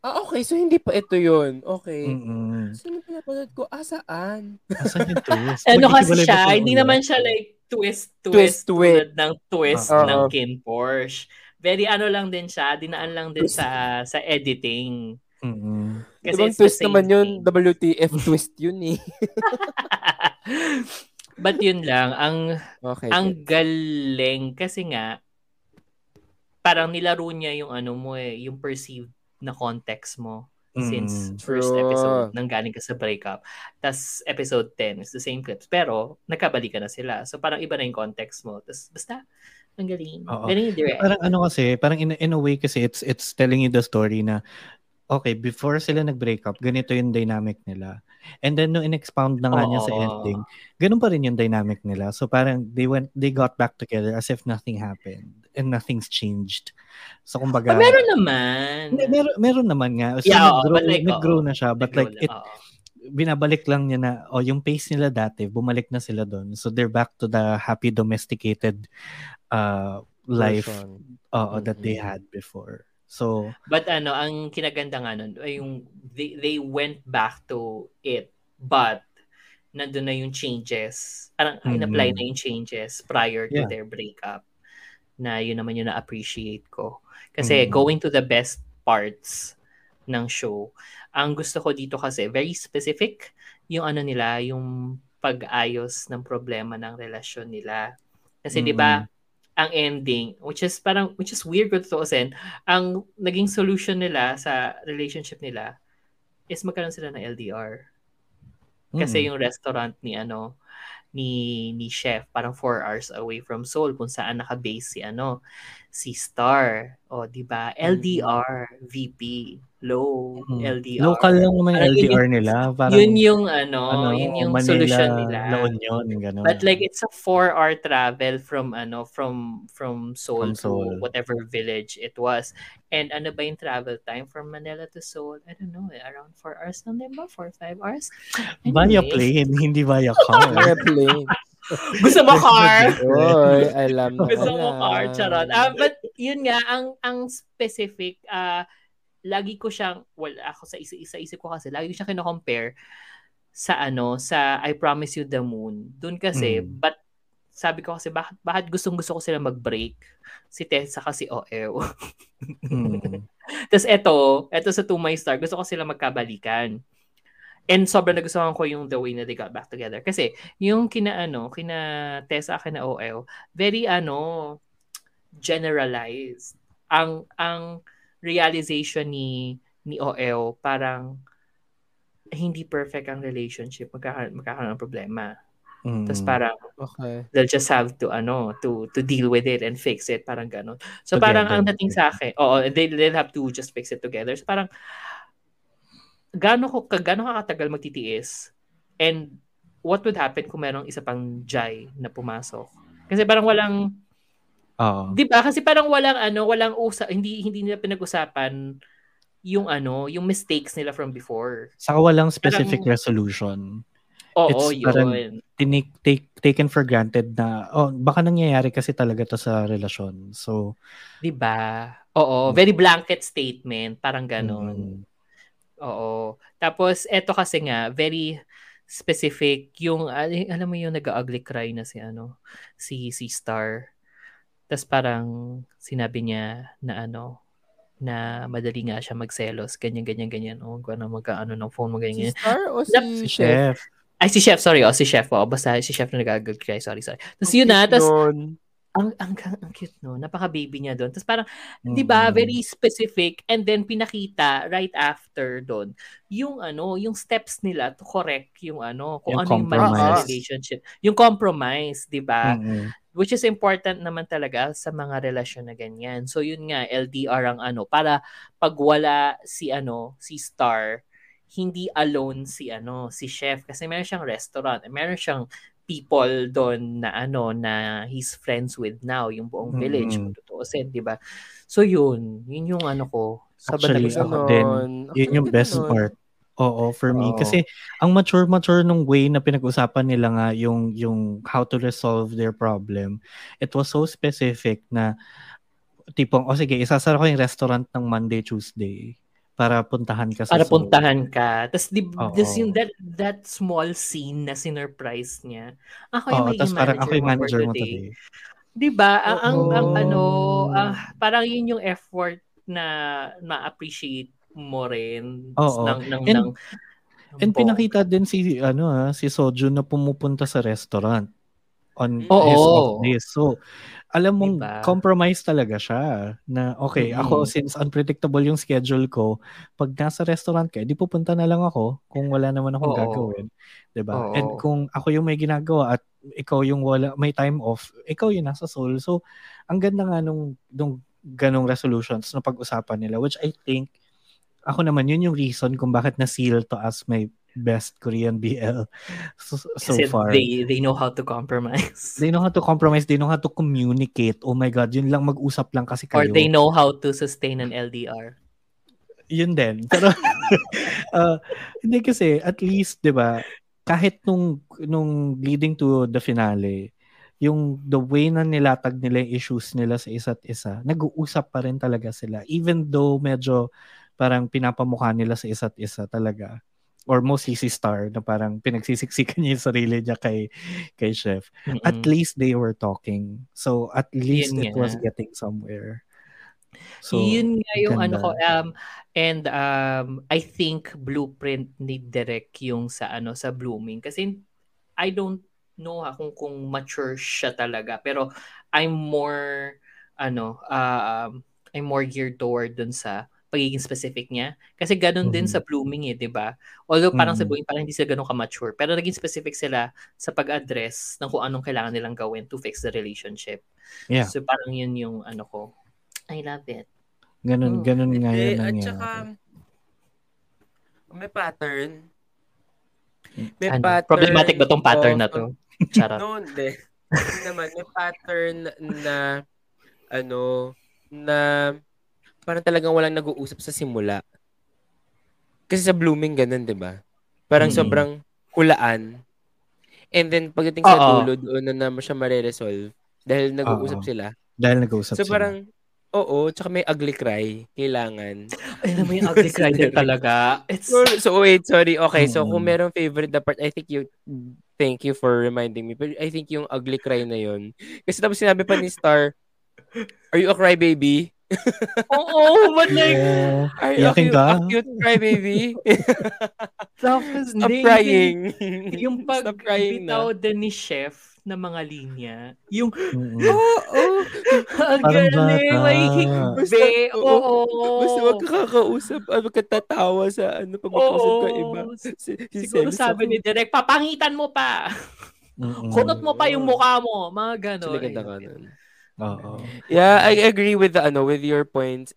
ah okay, so hindi pa ito 'yun. Okay. mm So pinapanood ko, ah saan? Asan yung (laughs) twist? ano kasi siya, hindi ulit? naman siya like twist, Twist, twist, ng twist Oo. ng Kin Porsche. Very ano lang din siya, dinaan lang din sa sa editing. Mm-mm. Kasi Ibang it's the twist same naman yun, thing. WTF twist yun eh. (laughs) But yun lang, ang Okay. ang galing kasi nga parang nilaro niya yung ano mo eh, yung perceived na context mo since Mm. first True. episode nang galing ka sa breakup. Tas episode 10 is the same clips pero nagkabalikan na sila. So parang iba na yung context mo. Tas basta ang galing. Oo. Galing yung direct. Parang ano kasi, parang in, in a way kasi it's it's telling you the story na okay, before sila nag-break up, ganito yung dynamic nila. And then nung in-expound na nga niya sa ending, ganun pa rin yung dynamic nila. So parang they went they got back together as if nothing happened and nothing's changed. So kumbaga Ah, meron naman. Meron, meron naman nga. So, Yeah, nag-grow, but like, nag-grow na siya. But like, it, oo. binabalik lang niya na, oh, yung pace nila dati, bumalik na sila doon. So, they're back to the happy domesticated uh, life Version. oo, that they had before. So, But ano, ang kinaganda nga nun, ay yung they, they went back to it, but nandun na yung changes. Parang Mhm. in-apply na yung changes prior to Yeah. their breakup. Na yun naman yung na-appreciate ko. Kasi Mhm. going to the best parts ng show, ang gusto ko dito kasi, very specific yung ano nila, yung pag-ayos ng problema ng relasyon nila. Kasi di ba, ang ending, which is parang, which is weird kung tutuusin, ang naging solution nila sa relationship nila is magkaroon sila ng LDR. Kasi mm, yung restaurant ni ano, ni ni chef parang 4 hours away from Seoul kung saan naka-base si ano si Star. O di ba? LDR VP low mm. LDR local lang naman yung Parang yun LDR nila. Parang, yun yung ano, ano, yun yung Manila, solution nila La Union, gano'n. But like it's a four hour travel from ano from from Seoul, From Seoul. to whatever village it was. And ano ba yung travel time from Manila to Seoul? I don't know, eh, around four hours lang din ba? Four or five hours? Via Anyway. plane, (laughs) hindi via (laughs) car. Airplane. (laughs) Gusto mo car? Oy, alam na Gusto mo car? Charot. Ah, but yun nga, ang ang specific, ah lagi ko siyang, well, ako sa isa, isa isip ko kasi, lagi ko siyang kino-compare sa ano, sa I Promise You the Moon. Doon kasi, Mm. but sabi ko kasi, bakit, bakit gustong gusto ko sila mag-break? Si Tessa kasi OEW. Mm. (laughs) Tapos eto, eto sa To My Star, gusto ko sila magkabalikan. And sobrang nagustuhan ko yung the way na they got back together. Kasi yung kina ano, kina Tessa kina OL, very ano, generalized. Ang ang realization ni ni OL parang hindi perfect ang relationship, magkakaroon, magkakaroon ng problema. Mm. Tapos parang Okay. they'll just have to ano to to deal with it and fix it parang ganun. So parang ang Together. dating sa akin, oo, they they'll have to just fix it together. So parang gaano ko gaano ka katagal magtitiis And what would happen kung merong isa pang Jai na pumasok? Kasi parang walang Oo. 'di ba? Kasi parang walang ano, walang usa hindi hindi nila pinag-usapan yung ano, yung mistakes nila from before. Saka walang specific Parang- resolution. Oo, It's parang- yun. Tinik, take, taken for granted na, oh, baka nangyayari kasi talaga to sa relasyon. So, 'Di ba? Oo, very blanket statement, parang ganon. mm, Oo. Tapos eto kasi nga very specific yung al- alam mo yung nag-ugly cry na si ano si si Star. Tapos parang sinabi niya na ano na madali nga siya magselos, ganyan ganyan ganyan. Oh, kung ano magkaano ng phone mo Si ganyan. Star o si si Chef? Chef. Ay si Chef, sorry, oh si Chef. Oh, basta si Chef na cry, sorry, sorry. Tapos yun na, tapos ang, ang, ang cute no, napaka-baby niya doon. Tapos parang 'di ba, Mm. very specific and then pinakita right after doon yung ano, yung steps nila to correct yung ano, kung Yung ano yung compromise. relationship. Yung compromise, 'di ba? Mm-mm. Which is important naman talaga sa mga relasyon na ganyan. So yun nga LDR ang ano para pag wala si ano, si Star, hindi alone si ano, si chef kasi meron siyang restaurant, meron siyang people doon na ano na he's friends with now yung buong village kung tutuusin, 'di ba? So yun, yun yung ano ko. Sa Actually, ako din. Yun yung best part. Oo, for me. Oo. Kasi ang mature-mature nung way na pinag-usapan nila nga yung, yung how to resolve their problem, it was so specific na tipong, o sige, isasara ko yung restaurant ng Monday, Tuesday para puntahan ka sa para Seoul. puntahan ka. Tapos di, tas yung that, that small scene na sinurprise niya. Ako yung Oo, magiging parang ako yung manager mo today. today. Di ba? Ang, ang, ano, ah, parang yun yung effort na ma-appreciate mo rin Oo. ng, ng, And- ng, And bongga. pinakita din si ano ah, si Soju na pumupunta sa restaurant on Oo. his off days. So, alam mong Diba? compromise talaga siya na okay, Mhm. ako since unpredictable yung schedule ko, pag nasa restaurant ka, di pupunta na lang ako kung wala naman akong Oo. gagawin, 'di ba? And kung ako yung may ginagawa at ikaw yung wala may time off, ikaw yung nasa Seoul. So, ang ganda nga nung nung ganong resolutions na pag-usapan nila which I think ako naman yun yung reason kung bakit na-seal to as my best Korean (laughs) BL so, so Kasi far. they, they know how to compromise. They know how to compromise, they know how to communicate. Oh my God, yun lang mag-usap lang kasi Or kayo. they know how to sustain an LDR. Yun din. (laughs) Pero, uh, hindi kasi, at least, di ba, kahit nung, nung leading to the finale, yung the way na nilatag nila yung issues nila sa isa't isa, nag-uusap pa rin talaga sila. Even though medyo parang pinapamukha nila sa isa't isa talaga. Or mostly si Star na parang pinagsisiksikan (laughs) niya yung sarili niya kay, kay Chef. At Mm-mm. least they were talking. So at least Yun it was nga. getting somewhere. So, yun nga yung ganda. ano ko um and um I think blueprint ni Derek yung sa ano sa blooming kasi I don't know ha, kung kung mature siya talaga pero I'm more ano um I'm more geared toward dun sa pagiging specific niya kasi ganun din Mhm. sa blooming eh 'di ba although parang sa Mhm. blooming parang hindi sila ganun ka-mature pero naging specific sila sa pag-address ng kung anong kailangan nilang gawin to fix the relationship Yeah. so parang yun yung ano ko I love it Ganun, Mm. ganun nga yun at nangyari. saka, may pattern. May ano, pattern. problematic ba tong pattern na of- to? (laughs) Charot. No, hindi. Hindi naman, may pattern na, ano, na parang talagang walang nag-uusap sa simula. Kasi sa blooming ganun, di ba? Parang Mm. sobrang hulaan. And then, pagdating sa dulo, doon na naman siya mareresolve. Dahil nag-uusap Oo. sila. Dahil nag-uusap So, sila. parang, oo, tsaka may ugly cry. Kailangan. Ay, alam mo yung ugly cry din (laughs) talaga. It's, So, so wait, sorry. Okay, so Mm-mm. kung merong favorite na part, I think you, thank you for reminding me. But I think yung ugly cry na yun. Kasi tapos sinabi pa ni Star, are you a crybaby? Oo, but like, Oh, Are you a cute, ka? a cute crybaby? (laughs) tapos, Stop hindi, crying. Yung pag Stop crying bitaw na. din ni chef na mga linya, yung. Oo, (laughs) oh, ang Parang galing, bata. may hikbe, oo. Basta wag ka kakausap, ah, wag ka tatawa sa ano, pag magkausap ka iba. Si, si Siguro Sebs sabi ni Direk, papangitan mo pa. Mm-mm. Kunot mo pa yung mukha mo. Mga gano'n. Sila ganda ka nun. Oo. Yeah, I agree with the ano with your points,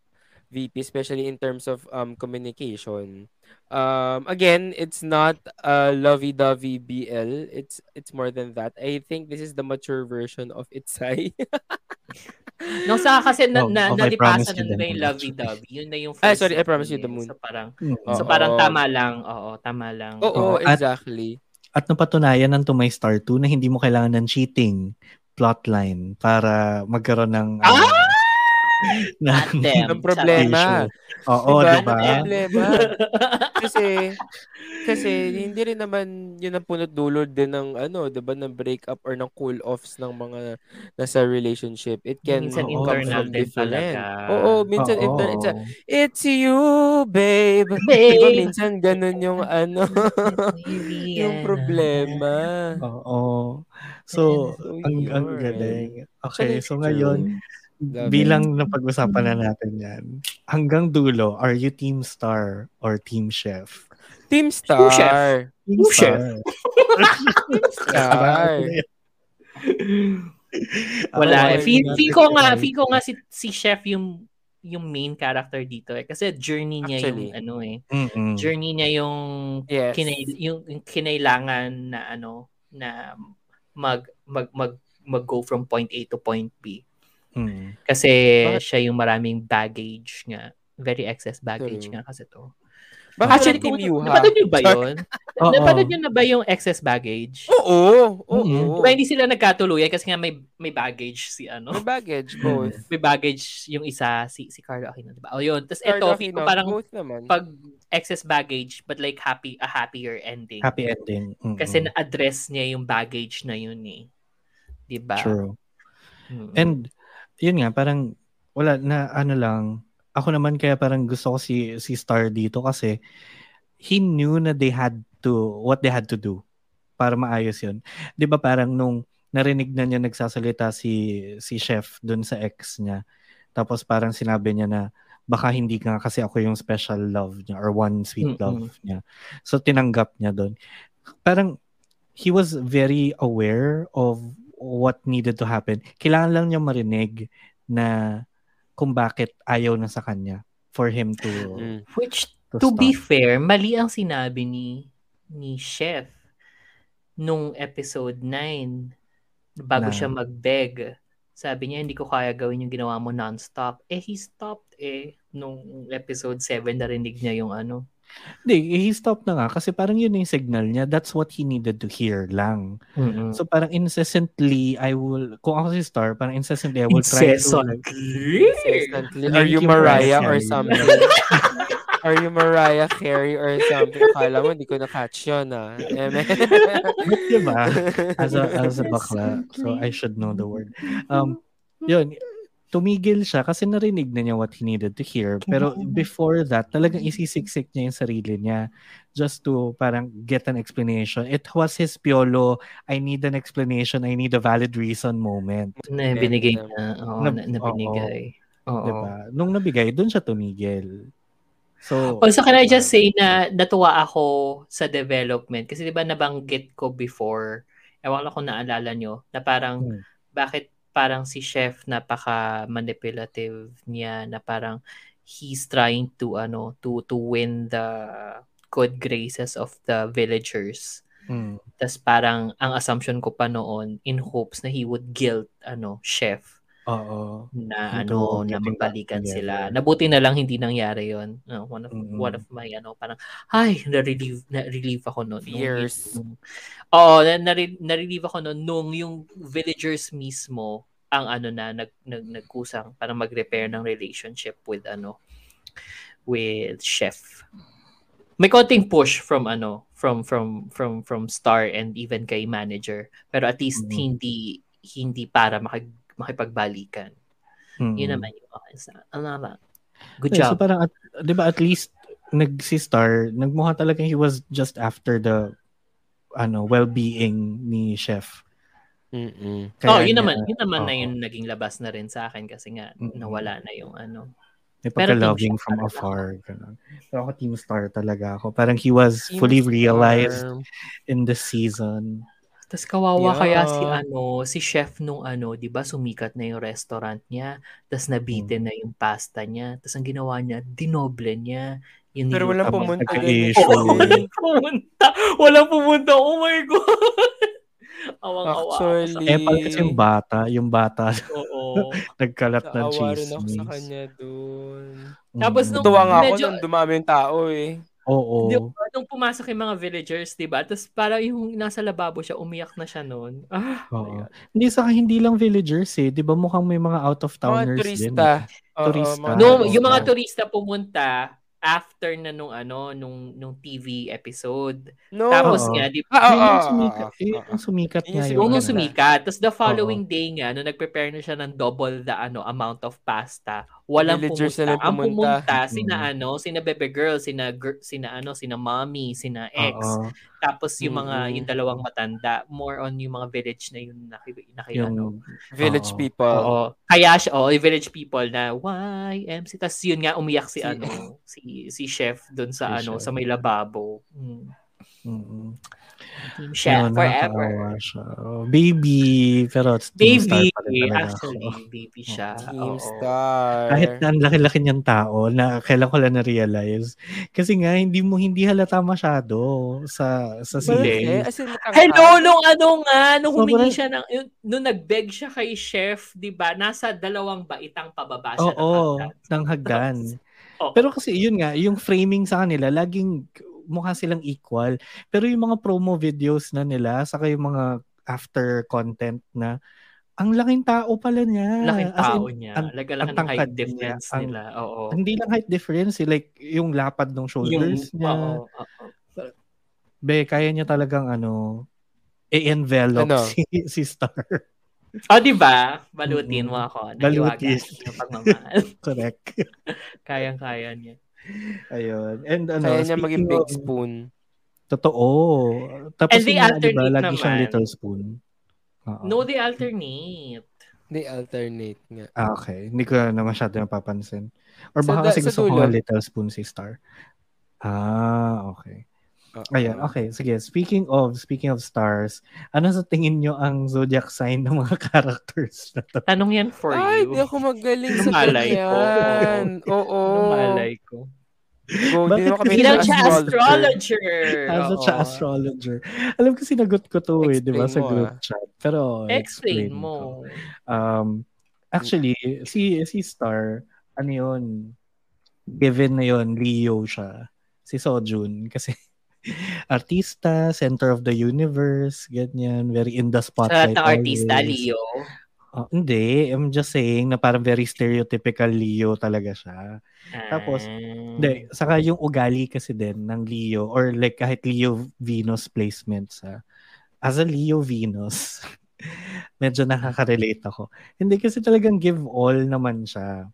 VP, especially in terms of um communication. Um, again, it's not a lovey-dovey BL. It's it's more than that. I think this is the mature version of Itsai. (laughs) No, sa kasi na, Oh, na, oh, nalipasan na nila yung lovey-dovey. Yun na yung Ah, first sorry, I promise you the moon. So parang, Mm. so parang tama lang. Oo, tama lang. Oo, Oo, at- exactly. At napatunayan ng To My Star 2 na hindi mo kailangan ng cheating plotline para magkaroon ng Ah! Ano, (laughs) ng, problema. Oo, Diba? diba? Ang problema. kasi kasi hindi rin naman yun ang punot dulo din ng ano, 'di ba, ng breakup or ng cool offs ng mga nasa relationship. It can Minsan come internal from din different. talaga. Oo, minsan Oo. inter- it's, a- it's you, babe. Babe. Diba, minsan ganun yung ano, (laughs) yung problema. Oo. So, So, ang, ang galing. Okay, so ngayon, Love bilang napag-usapan na natin yan, hanggang dulo, are you team star or team chef? Team Who, chef? Star. Team Who, chef? (laughs) Star. Wala. Oo, eh. Feel, feel ko nga, feel ko nga si, si Chef yung yung main character dito eh. Kasi journey niya Actually. yung ano eh. Mm-mm. Journey niya yung Yes. kinai, yung, yung kinailangan na ano na mag mag mag mag go from point A to point B. Mm. Kasi Bakit? siya yung maraming baggage nga. Very excess baggage True. nga kasi to. Bakit Actually, kung Yuha? napanood niyo ba yun? (laughs) Oo. napanood niyo na ba yung excess baggage? Oo. Oo. Mm-mm. Diba hindi sila nagkatuluyan kasi nga may may baggage si ano? May baggage, both. (laughs) may baggage yung isa si si Carlo Aquino, diba? O yun. Tapos ito, Cardo feel ko Aquino, parang pag excess baggage but like happy a happier ending. Happy ending. Mm-mm. Kasi na-address niya yung baggage na yun eh. 'Di ba? True. Mm. And, yun nga, parang, wala na, ano lang, ako naman kaya parang gusto ko si, si Star dito kasi he knew na they had to, what they had to do para maayos yun. Di ba parang nung narinig na niya nagsasalita si, si chef dun sa ex niya, tapos parang sinabi niya na, baka hindi nga kasi ako yung special love niya or one sweet Mm-mm. love niya. So tinanggap niya doon. Parang he was very aware of what needed to happen. Kailangan lang niya marinig na kung bakit ayaw na sa kanya for him to Mm. Which to, to be fair, mali ang sinabi ni ni Chef nung episode 9 bago Na- siya mag-beg. Sabi niya, hindi ko kaya gawin yung ginawa mo non-stop. Eh, he stopped eh. Nung episode 7, narinig niya yung ano. Hindi, he stopped na nga kasi parang yun yung signal niya. That's what he needed to hear lang. Mm-mm. So parang incessantly, I will, kung ako si Star, parang incessantly, I will try to, Incessantly. Are you Mariah Mariah or something? (laughs) Are you Mariah Carey or something? Akala mo, hindi ko na-catch yun, ah. (laughs) Diba, as a, as a bakla, so I should know the word. Um, yun, tumigil siya kasi narinig na niya what he needed to hear. Pero before that, talagang isisiksik niya yung sarili niya just to parang get an explanation. It was his piolo, I need an explanation, I need a valid reason moment. Na binigay niya. Oo, Na- na, na binigay. Oo. Diba? Nung nabigay, dun siya tumigil. So, Also, can I just say na natuwa ako sa development? Kasi di ba nabanggit ko before, ewan ko kung naalala nyo, na parang Hmm. bakit parang si Chef napaka-manipulative niya na parang he's trying to ano to to win the good graces of the villagers. mm, Tapos parang ang assumption ko pa noon in hopes na he would guilt ano chef oo. na Into ano na magbalikan together. sila. Nabuti na lang hindi nangyari 'yon. No, one of Mm-mm. one of my ano parang ay na-relieve na-relieve ako noon. nung- Fears. nung- Oo, na, na- na-relieve ako noon nung yung villagers mismo ang ano na nag, nag nagkusang para mag-repair ng relationship with ano with chef. May konting push from ano from from from from star and even kay manager pero at least Mhm. hindi hindi para makig, makipagbalikan. Mm. Yun naman yung okay sa ano naman. Good job. So parang, at, di ba at least nag si Star, nagmukha talaga he was just after the ano well-being ni Chef. Mm-mm. oh, Kaya yun niya- naman, yun naman na yung naging labas na rin sa akin kasi nga Mm-mm. nawala na yung ano. May Pero pagka-loving from afar. Ganun. Pero ako Team Star talaga ako. Parang he was Team fully Star. realized in the season. Tapos kawawa Yeah. kaya si ano, si chef nung ano, 'di ba, sumikat na yung restaurant niya, tapos nabitin na yung pasta niya. Tapos ang ginawa niya, dinoble niya Yun Pero walang pumunta. Oo, (laughs) walang pumunta. Walang pumunta. Oh my God. Awang-awa. ako Actually, Epal kasi yung bata, yung bata (laughs) Oo. nagkalat ng naawa rin ako sa chismis. kanya doon. Tapos Mm. nung- Tuwa nga ako medyo- nung dumami yung tao eh. Oo. Di ba, nung pumasok yung mga villagers, di ba? Tapos para yung nasa lababo siya, umiyak na siya noon. Ah, Oo. Hindi sa hindi lang villagers eh. 'Di ba mukhang may mga out of Mga towners din. turista. Oo, Turista. mga no, yung mga turista pumunta after na nung ano, nung nung TV episode. No. Tapos Oo. nga, di Ah, Yun ah, yung ah, sumikat, yung sumikat Yun nga yung yun. Yung sumikat. Tapos the following day nga, nung nag-prepare na siya ng double the ano amount of pasta, walang Villagers pumunta. na Ang pumunta. pumunta, sina Mm. ano, sina Bebe Girl, sina, gir- sina ano, sina Mommy, sina Ex. Oo. Tapos yung mga, Mm-mm. yung dalawang matanda, more on yung mga village na yung naki, naki Yung ano. Village Oo. people. Oo. Kaya siya, oh, yung village people na, YMC. Tapos yun nga, umiyak si, Si- ano, si, si chef doon sa, Si ano, chef. sa may lababo. Mm. Chef Yun, forever. siya. Oh, baby, pero team Baby, actually, ako. baby siya. Team Oo. Star. Kahit na ang laki-laki niyang tao, na kailan ko lang na-realize. Kasi nga, hindi mo, hindi halata masyado sa, sa matangkad. Hello, nung ano nga, nung Sobrang- humingi siya ng, yun- nung nag-beg siya kay chef, di ba, nasa dalawang baitang pababa siya ng Oo, hagdan. ng hagdan. Oo. Pero kasi yun nga, yung framing sa kanila, laging mukha silang equal. Pero yung mga promo videos na nila, saka yung mga after content na, ang laking tao pala niya. Laking As in, tao niya. ang- Lagalaki ang ng height tangkad niya, difference ang- nila. Oo. Hindi lang height difference, eh, like yung lapad ng shoulders niya. oo, oo. Be, kaya niya talagang ano, i-envelop Ano? si, si Star. Oh, di ba? Balutin mo ako. Balutin. Yung pagmamahal. (laughs) Correct. (laughs) Kayang-kaya niya. Ayun. And ano, Kaya niya maging big of- spoon. Totoo. Tapos And the yun nga, di ba, alternate lagi siyang naman. little spoon. Oo. No, the alternate. Hindi, alternate nga. Ah, okay. Hindi ko na masyado napapansin. Or Sa baka da- kasi sa gusto ko nga little spoon si Star. Ah, okay. Oo. Ayan, okay. Sige, speaking of, speaking of stars, ano sa tingin nyo ang zodiac sign ng mga (laughs) characters na to? Tanong yan for Ay, you. di ako magaling sa ganyan. Oo. Lumalay ko. Go, Bakit kasi Hindi siya astrologer. Oo. siya astrologer. Alam ko sinagot ko to eh, di ba, Explain sa group ah. chat. Pero, Explain ko. mo. Um, actually, si si Star, ano yun, given na yun, Leo siya. Si Sojun. Kasi, (laughs) artista, center of the universe, ganyan, very in the Sa lahat spotlight. ng artista. Leo. Oh, hindi, I'm just saying na parang very stereotypical Leo talaga siya. Tapos, Ah. Hindi, saka yung ugali kasi din ng Leo or like kahit Leo Venus placement sa as a Leo Venus, (laughs) medyo nakaka-relate ako. Hindi kasi talagang give all naman siya.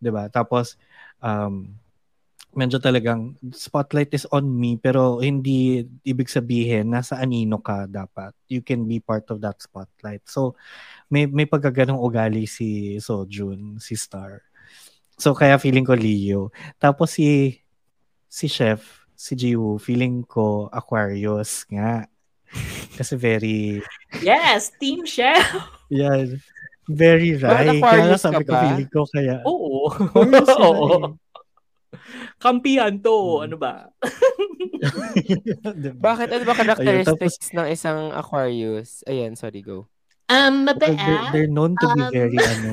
'Di ba? Tapos um medyo talagang spotlight is on me pero hindi ibig sabihin nasa anino ka dapat. You can be part of that spotlight. So may may pagkaganong ugali si Sojun, si Star. So kaya feeling ko Leo. Tapos si si Chef, si Jiwoo, feeling ko Aquarius nga. (laughs) Kasi very Yes, Team Chef. yan, very right. Kaya sabi ka ko feeling ko kaya Oo. (laughs) Oo. Kampihan to. Hmm. Ano ba? Diba? (laughs) Bakit? Ano ba Ayun, characteristics ng isang Aquarius? Ayan, sorry, go. Um, Well, they're, they're known to be Um, very (laughs) ano,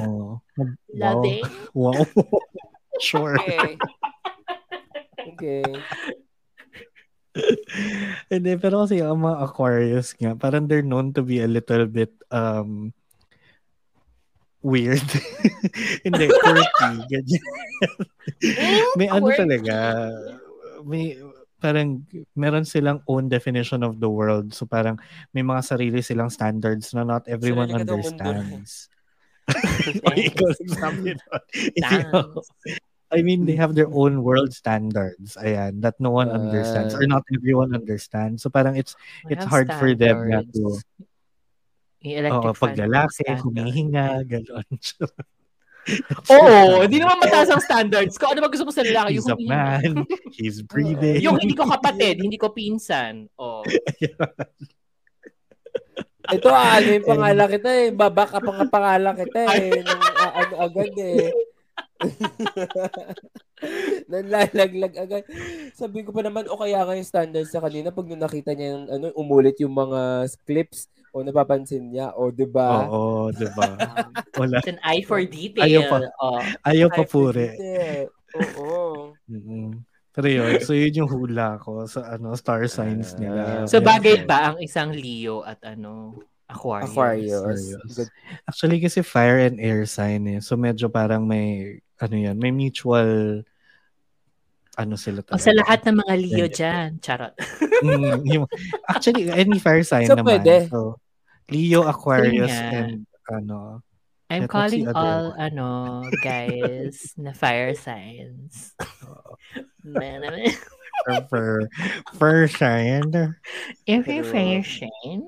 wow. Loving. Wow. (laughs) sure. Okay. okay. Hindi, pero kasi ang mga Aquarius nga, parang they're known to be a little bit um weird. (laughs) Hindi, quirky. Ganyan. may ano quirky. talaga, may parang meron silang own definition of the world. So parang may mga sarili silang standards na not everyone Sarili understands. (laughs) Ikaw nagsabi. I mean, they have their own world standards. Ayan, that no one Ah. understands or not everyone understands. So parang it's I it's hard for them na standards. to Yung electric Oo, fan pag lalaki, standard. humihinga, gano'n. (laughs) Oo, di naman mataas ang standards ko. Ano ba gusto mo sa lalaki? (laughs) He's Yung a humihinga. man, he's breathing. Yung hindi ko kapatid, hindi ko pinsan. Oh. (laughs) Ito, ano yung pangalan kita eh. Babaka pa nga pangalan kita eh. Nung, ah, ano agad eh. Nanlalaglag agad. Sabi ko pa naman, o kaya nga yung standard sa kanina, pag nung nakita niya yung, ano, umulit yung mga clips, o napapansin niya, o di ba? Oo, (laughs) di ba? Wala. It's an eye for detail. Ayaw pa. Oh. Ayaw pa pure. Oo. Mm-mm. Pero yun, so yun yung hula ko sa ano star signs nila. So Ayan. bagay ba ang isang Leo at ano Aquarius? Aquarius. Aquarius. Good. Actually kasi fire and air sign eh. So medyo parang may ano yan, may mutual ano sila O sa lahat ng mga Leo Yan. dyan. Charot. Mm, (laughs) yung- actually any fire sign So, naman. pwede. So Leo, Aquarius nga. and ano I'm calling all ano guys (laughs) na fire signs. Man, for fire sign. if you're fire sign,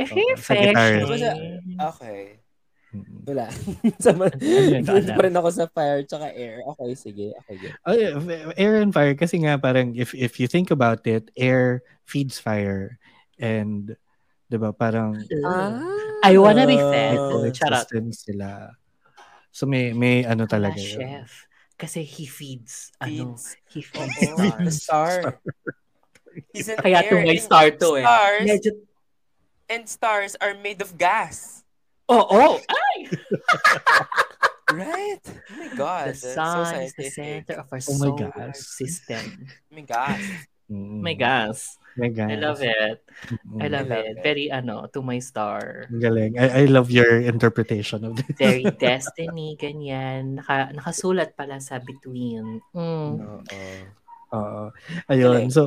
if you're guitar. sign, Okay. Wala. (laughs) Sama, yun? (laughs) doon pa rin ako sa fire tsaka air. Okay, sige. Okay, good. Oh, air and fire kasi nga parang if if you think about it, air feeds fire and 'di ba parang I wanna be fed. Oh, Charot. sila. So may may ano talaga yun. chef. Kasi he feeds, ano, Feeds. he feeds Oo, the stars. star. He's an Kaya air tungay and star to eh. Stars Medyo, and stars are made of gas. Oh, oh, ay! (laughs) Right? Oh my God. The that's so sun is the center of our Oh my solar gosh. system. Oh my God. Mm. My gas. My God. I love it. Mm. I love I love it. it. Very, ano, to my star. Ang Galing. I, I love your interpretation of this. Very (laughs) destiny, ganyan. Naka, nakasulat pala sa between. Mm. Oo. Oo. ayun. Galing. So,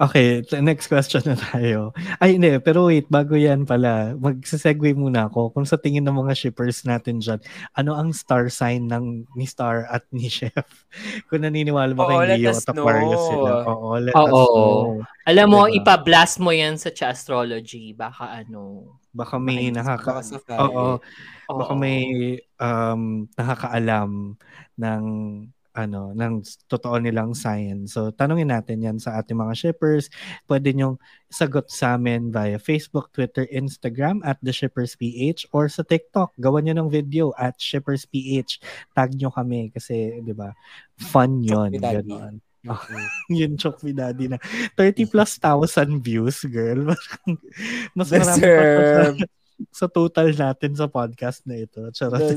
okay. the Next question na tayo. Ay, hindi. Pero wait, bago yan pala, magsasegue muna ako. Kung sa tingin ng mga shippers natin dyan, ano ang star sign ng ni Star at ni (laughs) Chef? Kung naniniwala ba Oo, kay let Leo at Aquarius know. sila? Oo, let Oo. us know. Alam mo, Diba? ipa-blast mo yan sa astrology. Baka ano. Baka may nakaka... Oo. Baka may um, nakakaalam ng ano ng totoo nilang science. So tanungin natin 'yan sa ating mga shippers. Pwede nyo sagot sa amin via Facebook, Twitter, Instagram at The Shippers PH or sa TikTok. Gawan nyo ng video at Shippers PH. Tag nyo kami kasi 'di ba? Fun 'yon. Ganon. Mm. (laughs) Yun Chok Vidadi na 30 plus thousand views, girl. (laughs) Mas marami pa sa, total natin sa podcast na ito. Charot.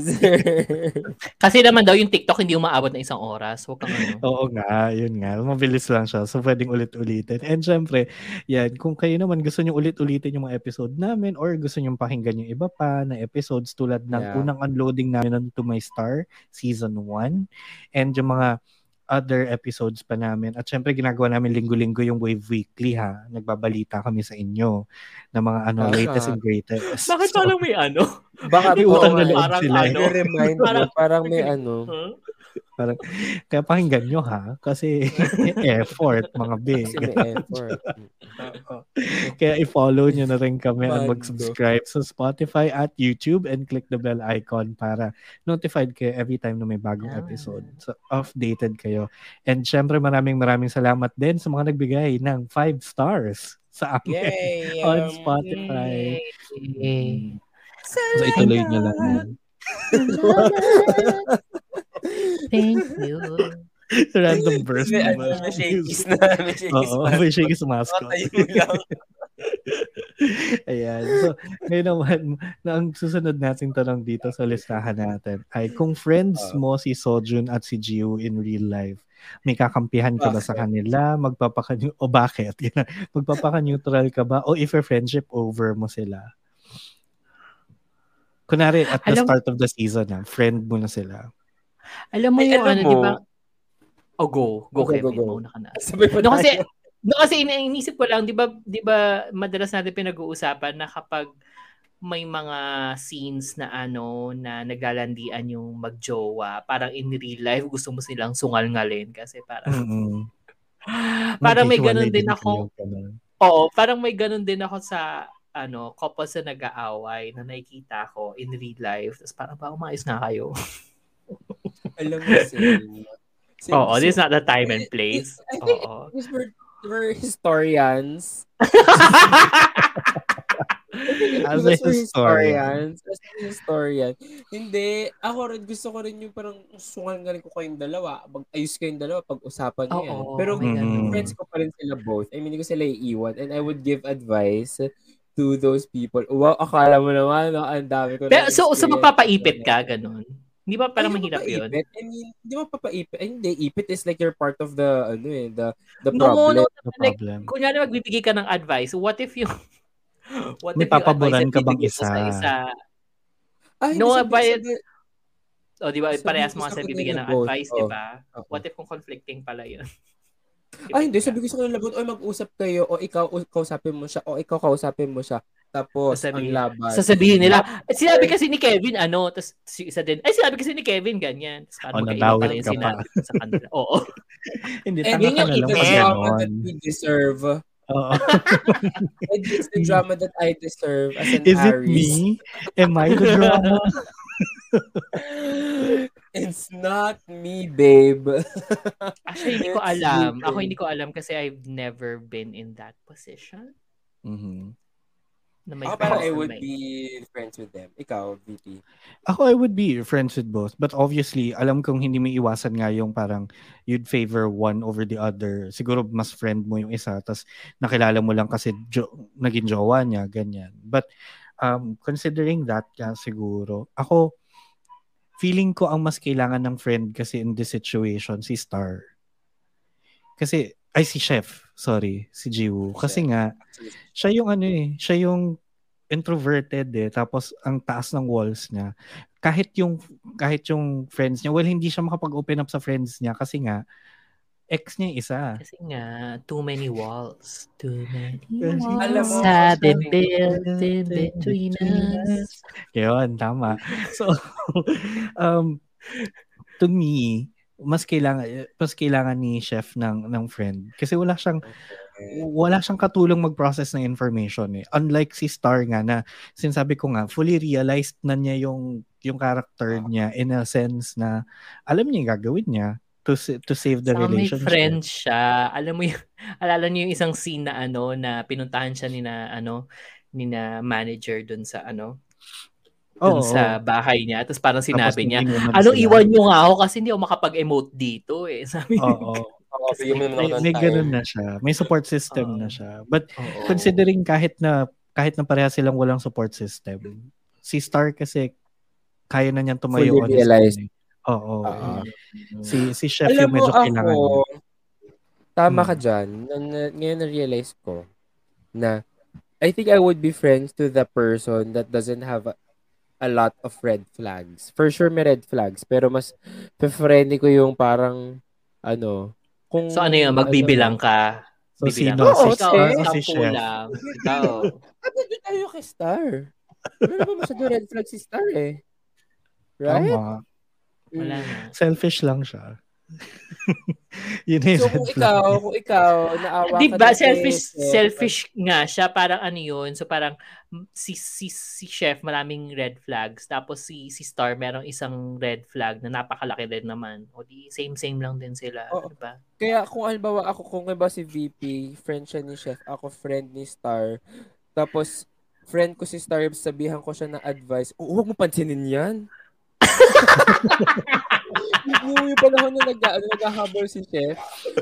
(laughs) Kasi naman daw yung TikTok hindi umaabot ng isang oras. Huwag kang ano. Oo nga, yun nga. Mabilis lang siya. So, pwedeng ulit-ulitin. And syempre, yan, kung kayo naman gusto nyo ulit-ulitin yung mga episode namin or gusto nyo pakinggan yung iba pa na episodes tulad ng Yeah. unang unloading namin ng To My Star, Season 1. And yung mga other episodes pa namin. At syempre, ginagawa namin linggo-linggo yung Wave Weekly, ha? Nagbabalita kami sa inyo ng mga ano, Tama. latest and greatest. Bakit So, parang may ano? Baka May utang na oo, loob parang sila. ano? (laughs) I-remind mo, Parang- parang may ano. Huh? Parang, kaya pakinggan nyo, ha? Kasi (laughs) effort, mga big. Kasi effort. Kaya i-follow nyo na rin kami at mag-subscribe sa Spotify at YouTube and click the bell icon para notified kayo every time na may bagong Ah. episode. So, updated kayo. And syempre maraming maraming salamat din sa mga nagbigay ng 5 stars sa amin Yay! on Spotify. Yay. So, ituloy nyo lang. (laughs) Thank you. (laughs) Random burst May, naman. ano, may (laughs) shakies na. May shakies Oo, na. may shakies mascot. Matayo lang. (laughs) Ayan. So, ngayon naman, na ang susunod nating tanong dito sa listahan natin ay kung friends Ah. mo si Sojun at si Jiu in real life, may kakampihan ka ba sa kanila? Magpapaka o bakit? Magpapaka-neutral ka ba? O if a friendship over mo sila? Kunwari, at the Alam- start of the season, na, friend mo na sila. Alam mo Ay, yung ano, di ba? Oh, go. Go, Go, Kevin. go, go. Mauna ka na. No, kasi, (laughs) no, kasi inisip ko lang, di ba, di ba, madalas natin pinag-uusapan na kapag may mga scenes na ano, na naglalandian yung magjowa, parang in real life, gusto mo silang sungal-ngalin kasi parang, Mm-mm. (laughs) parang may ganun din ako, oo, parang may ganun din ako sa, ano, couples na nag-aaway na nakikita ko in real life. Tapos parang ba, umayos na kayo. (laughs) Alam mo, same. Same- Oo, this is not the time and place. I think Oo. because we're, we're historians. (laughs) As a historian. As a historian. Hindi, ako rin, gusto ko rin yung parang usungan nga rin ko kayong dalawa. Mag-ayos kayong dalawa, pag-usapan. Oo, Pero may Mm. friends ko pa rin sila both. I mean, hindi ko sila iiwan. And I would give advice to those people. Wow, akala mo naman, no? ang dami ko Pero, na so, so mapapaipit ka, ganun? Hindi ba parang Ay, mahirap yun? I mean, hindi mo papaipit. Ay, hindi. Ipit is like you're part of the, ano eh, the, the No, problem. no, No like, problem. kunyari magbibigay ka ng advice, what if yung (laughs) what May if papaboran ka bang mo sa isa? isa Ay, No, sabi- but- sabi- o di ba Sabi- parehas mga sa sabi bibigyan ng both, advice, oh. di ba? Oo. What if kung conflicting pala yun? Ay, (laughs) hindi. Sabi ko sa kanila, o mag-usap kayo, o ikaw kausapin mo siya, o ikaw kausapin mo siya. Tapos, Sasabihin- ang laban. Sasabihin nila, "Eh, sinabi kasi ni Kevin, ano, tapos si isa din, ay sinabi kasi ni Kevin, ganyan. Tapos parang Oh, magkaiba pala yung ka pa. sa kanila. Oo. (laughs) Hindi, And tanga yun ka yung pag drama that we deserve. Oo. (laughs) It's the drama that I deserve as an Is it Aries. me? Am I the drama? (laughs) It's not me, babe. Actually, hindi ko alam. Ako hindi ko alam kasi I've never been in that position. Mhm. Na may Ako parang I would may- be friends with them. Ikaw, VP. Ako, I would be friends with both. But obviously, alam kong hindi may iwasan nga yung parang you'd favor one over the other. Siguro mas friend mo yung isa, tapos nakilala mo lang kasi jo- naging jowa niya, ganyan. But um, considering that ka siguro, ako, feeling ko ang mas kailangan ng friend kasi in this situation, si Star. Kasi, ay si Chef, sorry, si Jiwoo. Kasi nga, siya yung ano eh, siya yung introverted eh, tapos ang taas ng walls niya. Kahit yung kahit yung friends niya, well hindi siya makapag-open up sa friends niya kasi nga ex niya yung isa. Kasi nga, too many walls. Too many walls have been built in between us. Yun, tama. So, (laughs) um, to me, mas kailangan mas kailangan ni chef ng ng friend kasi wala siyang wala siyang katulong mag-process ng information eh. Unlike si Star nga na sinasabi ko nga fully realized na niya yung yung character niya in a sense na alam niya yung gagawin niya to sa- to save the may relationship. friend siya. Alam mo yung, (laughs) alala niyo yung isang scene na ano, na pinuntahan siya ni na, ano, ni na manager dun sa, ano, dun Oo, sa bahay niya. Tapos parang sinabi Tapos niya, ano, iwan niyo nga ako kasi hindi ako makapag-emote dito eh. (laughs) Sabi niya. Oo. Naman May, ganun na siya. May support system Oo. na siya. But Oo. considering kahit na kahit na pareha silang walang support system, si Star kasi kaya na niyang tumayo Fully on own. eh. Oo. Oo. Si si Chef Alam yung medyo ako, kailangan. niya. tama Hmm. ka dyan. Na, na, ngayon na-realize ko na I think I would be friends to the person that doesn't have a, a lot of red flags. For sure may red flags, pero mas preferente ko yung parang ano, kung So ano yun, magbibilang ka. So Bibilang sino? Oo, si ikaw, Star o eh. si Chef? lang. Ikaw. (laughs) Ano doon tayo kay Star? Wala naman masyado red flag si Star eh. Right? Tama. Wala na. Selfish lang siya. (laughs) Yun na yung So kung ikaw, kung ikaw, naawa Di ka ba na kay selfish Chef, selfish nga siya parang ano yun so parang si si si chef maraming red flags tapos si si star merong isang red flag na napakalaki din naman o di same same lang din sila Oo. di ba Kaya kung halimbawa ako, kung halimbawa si VP, friend siya ni Chef, ako friend ni Star, tapos friend ko si Star, sabihan ko siya ng advice, oh, huwag mo pansinin yan. (laughs) yung, yung panahon na nag, ano, naghahabol si Chef,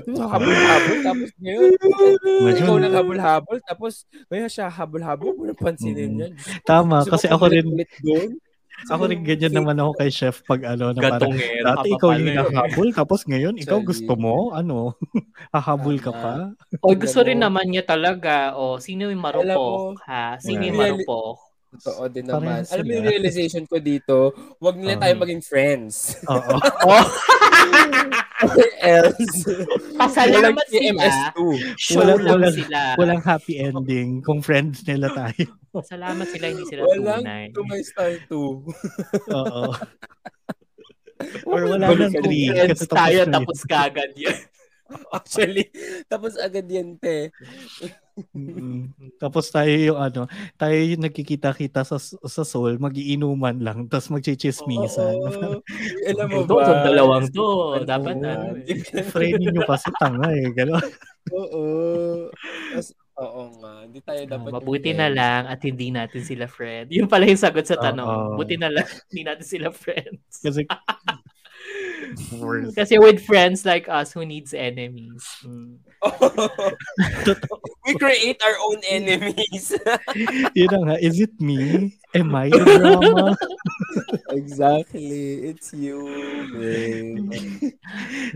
habol-habol, tapos ngayon, ikaw Medyo- naghabol-habol, tapos ngayon siya habol-habol, mo nang pansinin Mm. yan. Tama, kasi ako rin, doon? ako rin ganyan naman ako kay Chef pag ano, na parang, dati ikaw yung hinahabol, tapos ngayon, ikaw gusto mo, ano, (laughs) hahabol ka pa. o gusto rin naman niya talaga. O sino yung marupok ha? Sino yung marupok Totoo din naman. Alam mo sila. yung realization ko dito, wag nila tayo Um, maging friends. Oo. oh (laughs) Or else, pasalamat walang sila MS2. show Walang- lang walang- sila Walang happy ending kung friends nila tayo. salamat sila hindi sila Walang tunay to my star 2. Oo. (laughs) Or wala nang three. friends Kasi tapos tayo tapos kagad yan (laughs) Actually, tapos agad yan, te. Tapos tayo yung ano, tayo yung nagkikita-kita sa sa soul, magiinuman lang, tapos magchichismisan. Oo. (laughs) Alam mo to ba? sa dalawang to dapat Oo. ano eh. Friend ninyo kasi tanga eh, gano'n. Oo. Tas, Oo nga. Hindi tayo Oh, dapat mabuti yung na lang at hindi natin sila friend. Yun pala yung sagot sa tanong. Oo. Buti na lang hindi natin sila friends. Kasi (laughs) worst. Kasi with friends like us who needs enemies. Mm. (laughs) We create our own enemies. (laughs) Yun na nga, is it me? Am I the (laughs) drama? exactly. It's you, babe.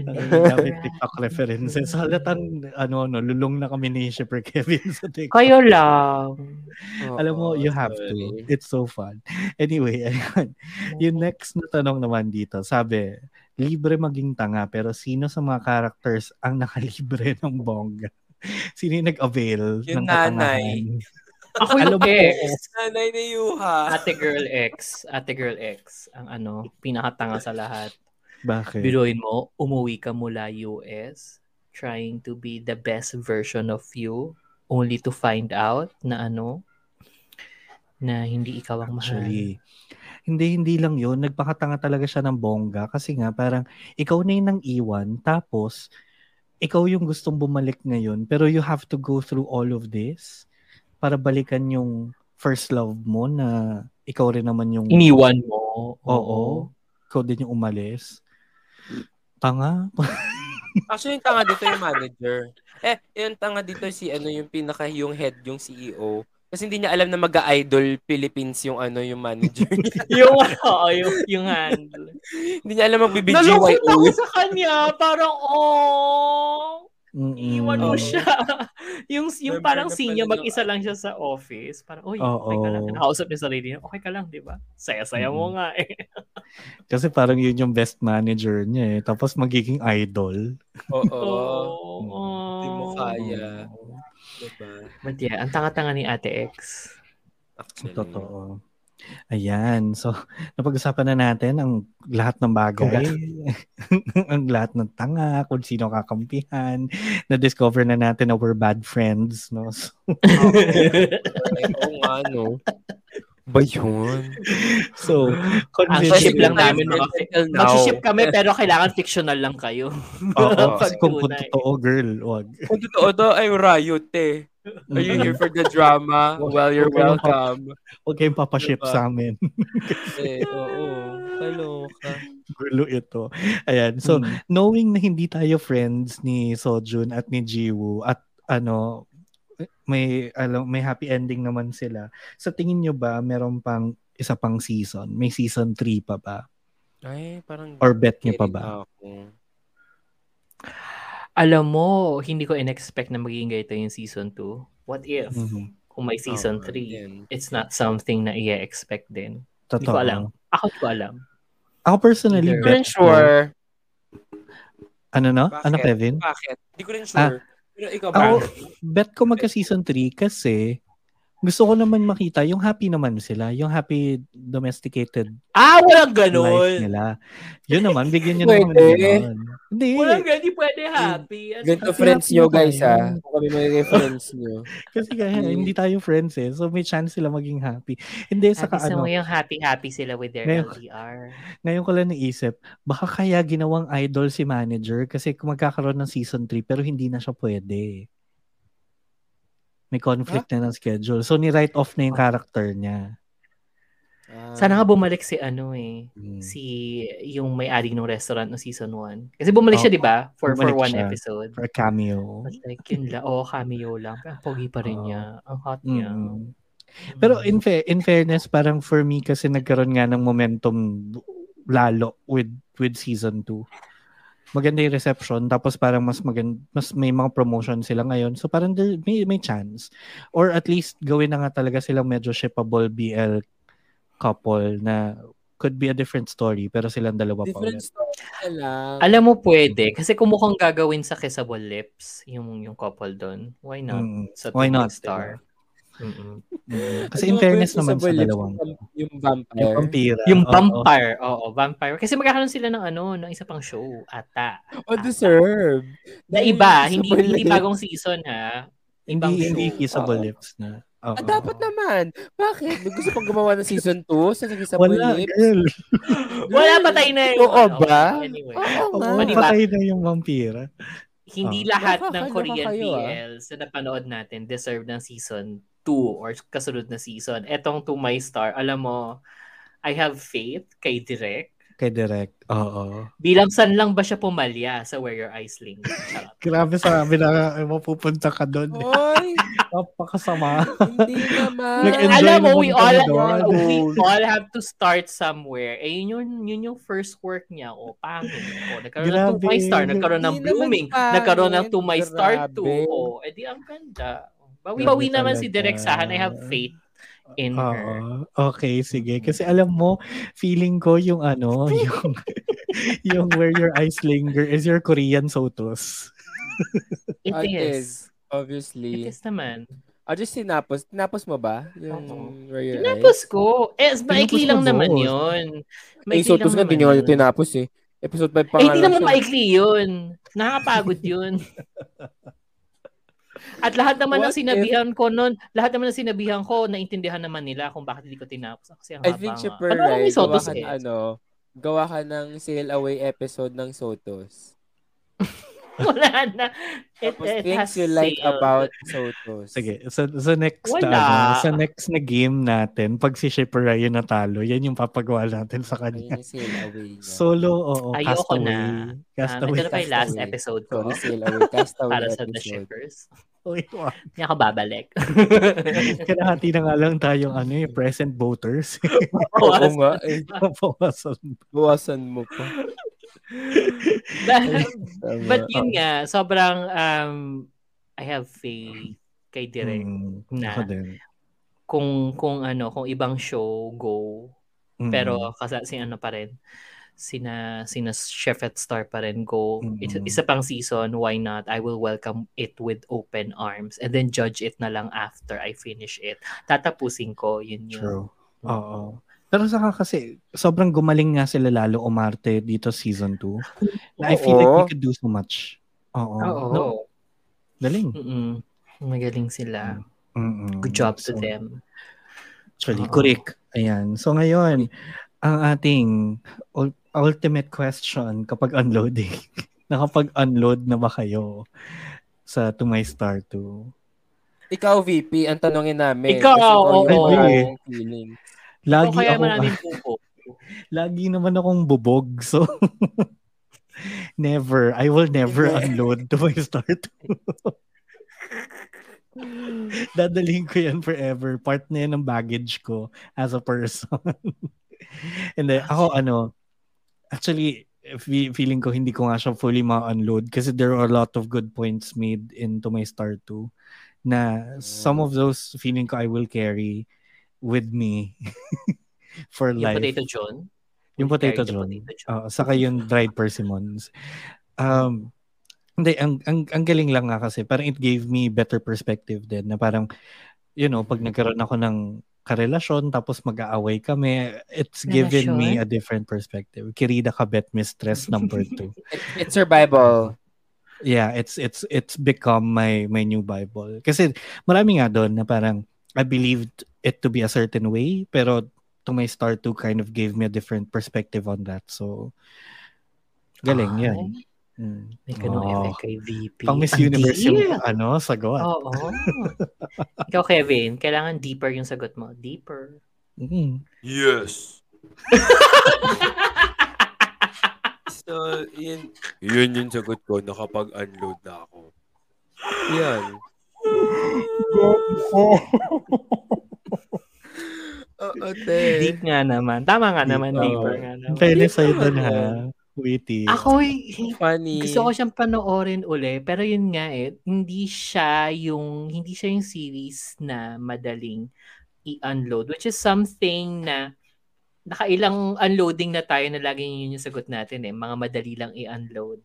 Dami TikTok references. Halatan, ano, ano, lulong na kami ni Shipper Kevin sa TikTok. Kayo lang. Alam mo, you have to. It's so fun. Anyway, ayun. Yung next na tanong naman dito, sabi, libre maging tanga, pero sino sa mga characters ang (laughs) nakalibre ng bongga? Sino yung nag-avail Yung ng nanay. katangahan? Ako Alam yung mo, ex. Nanay ni Yuha. Ate Girl X. Ate Girl X. Ang ano, pinakatanga sa lahat. Bakit? Biruin mo, umuwi ka mula US, trying to be the best version of you, only to find out na ano, na hindi ikaw ang mahal. Actually, hindi, hindi lang yun. Nagpakatanga talaga siya ng bongga kasi nga parang ikaw na yung nang iwan tapos ikaw yung gustong bumalik ngayon pero you have to go through all of this para balikan yung first love mo na ikaw rin naman yung Iniwan mo. Oo. Ikaw din yung umalis. Tanga. (laughs) Actually, yung tanga dito yung manager. Eh, yung tanga dito si ano yung pinaka yung head, yung CEO. Kasi hindi niya alam na mag-idol Philippines yung ano yung manager (laughs) yung, oo, yung, yung handle. hindi niya alam Nalungkot mag-BGYO. ako sa kanya. Parang, oh, Mm-mm. iwan mo Oo. siya. (laughs) yung yung Member parang ng- mag-isa lang siya sa office. Parang, uy, Oo. okay ka lang. Nakausap niya sa sarili niya, okay ka lang, di ba? Saya-saya mo Mm. nga eh. (laughs) Kasi parang yun yung best manager niya eh. Tapos magiging idol. Oo. Oo. Hindi mo kaya. Diba? But yeah, ang tanga-tanga ni Ate X. Actually. Totoo. Ayan. So, napag-usapan na natin ang lahat ng bagay. (laughs) ang lahat ng tanga, kung sino kakampihan. Na-discover na natin na we're bad friends. No? (laughs) So, (laughs) Oo nga, no? Ba yun? (laughs) so Ang ship lang namin mga now. Mag-ship kami (laughs) pero kailangan fictional lang kayo. Oo, (laughs) kung, kung totoo, girl, wag. Kung totoo to, ay riot eh. Are you here for the drama? Well, you're kayong welcome. Huwag kayong papaship Diba? sa amin. Eh, oo. Kaloka. Gulo ito. Ayan. So, Mm. knowing na hindi tayo friends ni Sojun at ni Jiwoo at ano, may alam may happy ending naman sila. Sa tingin nyo ba meron pang isa pang season? May season 3 pa ba? Ay, parang... Or bet nyo pa ba? Ako. Alam mo, hindi ko in-expect na magiging ganito yung season 2. What if? Mhm. Kung may season Oo, 3, yan. it's not something na i-expect din. Hindi Totoo. ko alam. Ako hindi ko alam. Ako personally, Hindi Hindi ko rin bet ko- sure. Ano no? Bakit? Ano Kevin? Bakit? Hindi ko rin sure. Pero ikaw ba? Ako, bet ko magka season 3 kasi gusto ko naman makita yung happy naman sila, yung happy domesticated Ah, walang life ganun! nila. Yun naman, bigyan nyo naman Pwede. ganun. Hindi. Walang ganun, hindi pwede happy. Ano Ganito Happy friends happy nyo na guys ha. Kung kami magiging friends nyo. (laughs) Kasi kaya Mm. hindi tayo friends eh. So may chance sila maging happy. Hindi, Happy sa ano, mo yung happy-happy sila with their Ngayon- LDR. ngayon ko lang naisip, baka kaya ginawang idol si manager kasi kung magkakaroon ng season 3 pero hindi na siya pwede. May conflict na ng schedule. So ni-write off na yung character niya. Ah, Sana nga bumalik si ano eh. Mm. Si yung may-ari ng restaurant no season 1. Kasi bumalik siya, Oo, di ba? For, for one siya. episode. For a cameo. But like, yun lang. Oo, cameo lang. Pero pogi pa rin Oo. niya. Ang hot niya. Mm. Pero in, fa- in fairness, parang for me kasi nagkaroon nga ng momentum lalo with with season 2. Maganda yung reception tapos parang mas magand mas may mga promotion sila ngayon. So parang may may chance or at least gawin na nga talaga silang medyo shippable BL couple na could be a different story pero silang dalawa pa Different ulit. story lang. Alam mo, pwede. Kasi kung mukhang gagawin sa Kissable Lips, yung, yung couple doon, why not? Mm. Sa Why not, Star. Mm-mm. Mm. Kasi Ano in fairness yung naman sa dalawang Yung, yung vampire. yung vampira. Yung oo. vampire. Oo, vampire. Kasi magkakaroon sila ng ano, ng isa pang show. Ata. Oh, deserve. Na iba, hindi hindi bagong season ha. Ibang Hindi hindi show. kissable Oo. lips na. Oo. Ah, dapat naman. Bakit? May gusto pang gumawa ng season 2 sa Isabel Wala, Lips? girl. (laughs) Wala, patay na yun. Oo ba? Anyway. Oo Oo, nga. O, di ba? patay na yung vampira. hindi Oh. lahat ng Nakakaloka Korean kayo, ah. BLs na napanood natin deserve ng season 2 or kasunod na season. Etong To My Star, alam mo, I have faith kay Direk. Kay Direct. Oo. Bilang san lang ba siya pumalya sa Where Your Eyes Link? Charot. (laughs) Grabe sabi na eh, mapupunta ka doon. Oy, (laughs) Napakasama. hindi naman. Alam mo, we all, doon. we all have to start somewhere. Eh, yun yung, yun yung first work niya. O, pangit. O, nagkaroon ng Grabe. To My Star, nagkaroon ng Blooming, nagkaroon ng To My Star Grabe. 2. O, edi ang ganda. Bawi-bawi naman si. Direk Sahan. I have faith in her. Oo. Okay, sige. Kasi alam mo, feeling ko yung ano, (laughs) yung yung Where Your Eyes Linger is your Korean Sotos. It It is. is. Obviously. It is naman. Ah, just tinapos. Tinapos mo ba? Yung Oo. Where Your Tinapos ko. Eh, maikli lang mo naman yun. Ay, Maikli so, tapos lang nga, hindi nyo yun. tinapos eh. Episode 5 pa Eh, hindi naman maikli yun. Nakakapagod (laughs) yun. At lahat naman ng sinabihan ko noon, lahat naman ng sinabihan ko, naintindihan naman nila kung bakit hindi ko tinapos. Kasi ang I haba think nga. super Ano right. Gawa ka eh? ano, gawa ka ng sail away episode ng Sotos. (laughs) (laughs) Wala na. It, Tapos it things has you like about Sotos. Sige, sa, sa next Wala. ano, sa next na game natin, pag si Shipper Ryan natalo, yan yung papagawa natin sa kanya. yung sail away niya. Solo, oo, Ayoko Castaway. na. Um, Castaway. ito na pa yung last episode ko Sorry, sail away. Castaway (laughs) para sa The. Shippers. (laughs) Wow. Hindi ako babalik. Kalahati na nga lang tayong ano, eh, present voters. Oo nga. Eh, Bawasan. bawasan mo pa. (laughs) Tama. But yun nga, sobrang um, I have faith kay Direk. Mm, na. Kung kung ano, kung ibang show go, Mm. pero kasi si ano pa rin sina sina Chef at Star pa rin go. Mm. Isa, isa pang season, why not? I will welcome it with open arms and then judge it na lang after I finish it. Tatapusin ko yun yun. True. Oo. Pero saka kasi, sobrang gumaling nga sila lalo umarte dito season 2. Na I feel like we could do so much. Oo. Oo. No, galing. Mm-mm. Magaling sila. Mm-mm. Good job to So, them. Actually, Oo. correct. Ayan. So ngayon, ang ating ul- ultimate question kapag unloading. (laughs) Nakapag-unload na ba kayo sa To My Star 2? Ikaw, VP, ang tanongin namin. Ikaw, oo. maraming feeling. Lagi so, kaya ako, maraming (laughs) pupo. lagi naman akong bubog. So, (laughs) never. I will never unload To My Star 2. (laughs) Dadalhin ko yan forever. Part na yan ng baggage ko as a person. And then, ako ano, actually, fe- feeling ko hindi ko nga siya fully ma-unload kasi there are a lot of good points made into my Star 2 na some of those feeling ko I will carry with me (laughs) for Yung life. Potato John. Yung potato John. potato John. Oo, saka yung dried persimmons. Um, hindi, ang, ang, ang galing lang nga kasi, parang it gave me better perspective din na parang, you know, pag nagkaroon ako ng karelasyon, tapos mag-aaway kami, it's given me a different perspective. Kirida Kabet Mistress number two. (laughs) It- it's survival. yeah, it's it's it's become my my new Bible. Kasi marami nga doon na parang I believed it to be a certain way, pero to my start to kind of gave me a different perspective on that. So galing Ay, yan. Mm. May ganung Oh. effect kay VP. Pang Miss Ang Universe deep. yung ano, sagot. Oo. Ikaw, Kevin, kailangan deeper yung sagot mo. Deeper. Mm. Yes. (laughs) so, yun, yun yung sagot ko. Nakapag-unload na ako. Yan. (laughs) Oo, te. Deep nga naman. Tama nga naman, Oo. deeper nga naman. fairness sa'yo doon naman ha. Witty. Ako, eh, Funny. gusto ko siyang panoorin uli, pero yun nga eh, hindi siya yung, hindi siya yung series na madaling i-unload, which is something na nakailang unloading na tayo na laging yun yung sagot natin eh, mga madali lang i-unload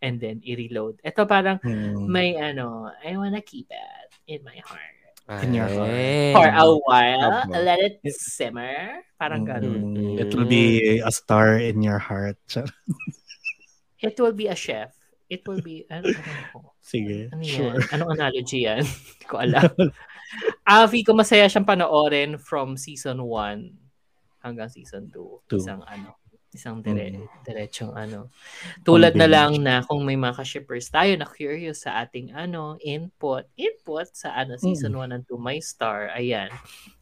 and then i-reload. Ito parang Mm. may ano, I wanna keep it in my heart. In your heart. Ay. For a while, Aba. let it simmer. Parang ganun. Mm. It will be a star in your heart. (laughs) It will be a chef. It will be, ano, ano, Sige, ano yan? sure. Anong analogy yan? (laughs) Hindi ko alam. Avi ko masaya siyang panoorin from season 1 hanggang season 2. Two. Isang ano, Isang dire diretsong ano. Tulad na lang na kung may mga ka-shippers tayo na curious sa ating ano, input, input sa ano, season 1 and 2, My Star, ayan,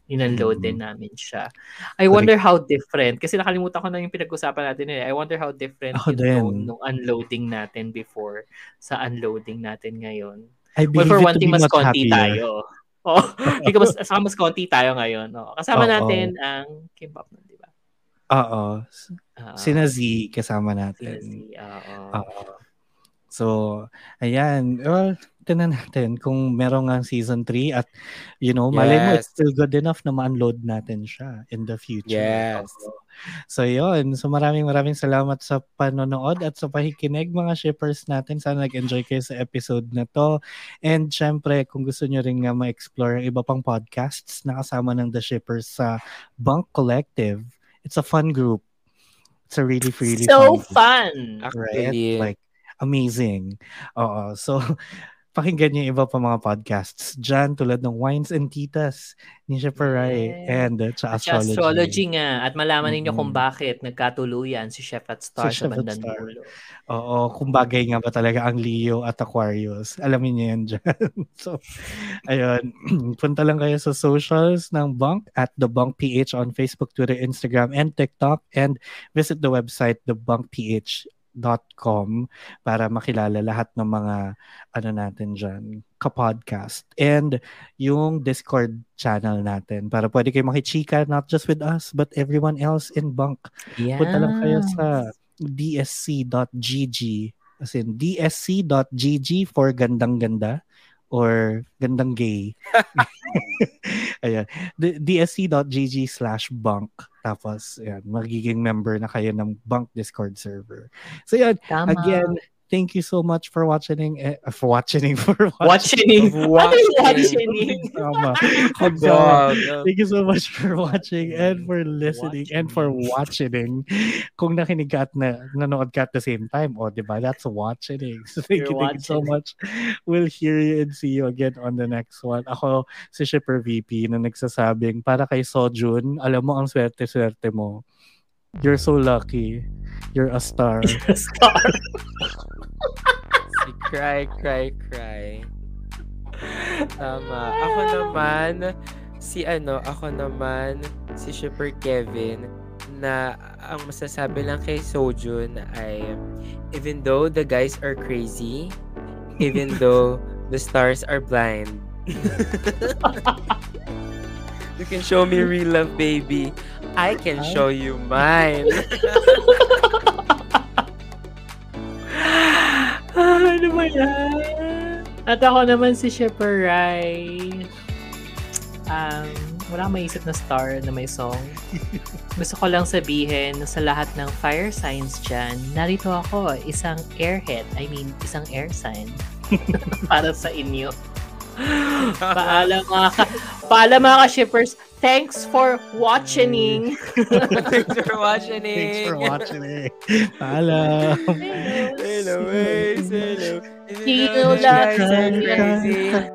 inunload din namin siya. I wonder how different, kasi nakalimutan ko na yung pinag-usapan natin eh. I wonder how different Ako yung nung unloading natin before sa unloading natin ngayon. I Well, for one thing, mas konti happier. tayo. (laughs) Oh, hindi mas, saka mas konti tayo ngayon. Oh. Kasama Oo. natin ang Kimbap nun, di ba? Oo. Sina Z kasama sina natin. Z, oo. So, ayan. Well, tinan natin kung meron nga season 3 at, you know, malay mo, it's Yes. still good enough na ma-unload natin siya in the future. Yes. Oo. So, yun. So, maraming maraming salamat sa panonood at sa pakikinig mga shippers natin. Sana nag-enjoy kayo sa episode na to. And syempre, kung gusto nyo rin nga ma-explore iba pang podcasts na kasama ng The Shippers sa Bunk Collective, it's a fun group. It's a really, really so fun group fun! right? Actually. Like, amazing. Oo. So, (laughs) pakinggan niyo iba pa mga podcasts dyan tulad ng Wines and Titas ni Shepard Rai and uh, sa Astrology. astrology nga. At malaman ninyo kung Mm-mm. bakit nagkatuluyan si Chef at Star Si sa bandang Star. dulo. Oo, kung bagay nga ba talaga ang Leo at Aquarius. Alamin niyo yan dyan. (laughs) so, ayun. (clears throat) Punta lang kayo sa socials ng Bunk at The Bunk PH on Facebook, Twitter, Instagram, and TikTok. And visit the website, thebunkph.com para makilala lahat ng mga ano natin dyan, kapodcast. And yung Discord channel natin para pwede kayo makichika not just with us but everyone else in Bunk. Yeah. Punta lang kayo sa dsc.gg as in dsc.gg for gandang ganda or gandang gay. (laughs) (laughs) Ayan. Dsc.gg slash bunk. Tapos, ayan, magiging member na kayo ng bunk Discord server. So, yan. Tama. Again, thank you so much for watching. Eh, for (laughs) watching. For Watching. Watching. (laughs) watching? Tama. (laughs) Dog. Thank you so much for watching and for listening and for watching. Kung nakinig ka at na, nanood ka at the same time, oh, di ba? That's watching. So thank You're you, thank you so watching. much. We'll hear you and see you again on the next one. Ako, si Shipper VP na nagsasabing, para kay Sojun, alam mo ang swerte-swerte mo. You're so lucky. You're a star. (laughs) Star. Si (laughs) cry, cry, cry. Tama. Ako naman, si ano, ako naman, si Shipper Kevin, na ang masasabi lang kay Sojun ay, even though the guys are crazy, even (laughs) though the stars are blind, you can show me real love, baby. I can show you mine. (laughs) ah, ano ba yan? At ako naman si Shepard Rai. Um, wala akong maisip na star na may song. (laughs) Gusto ko lang sabihin na sa lahat ng fire signs dyan, narito ako, isang airhead. I mean, isang air sign. (laughs) Para sa inyo. Paalam mga ka, paalam mga ka-shippers. (laughs) Thanks for watching. Thanks for watching. Thanks for watching. Paalam. Hello, hey, hello. You Even though the like guys are me. crazy.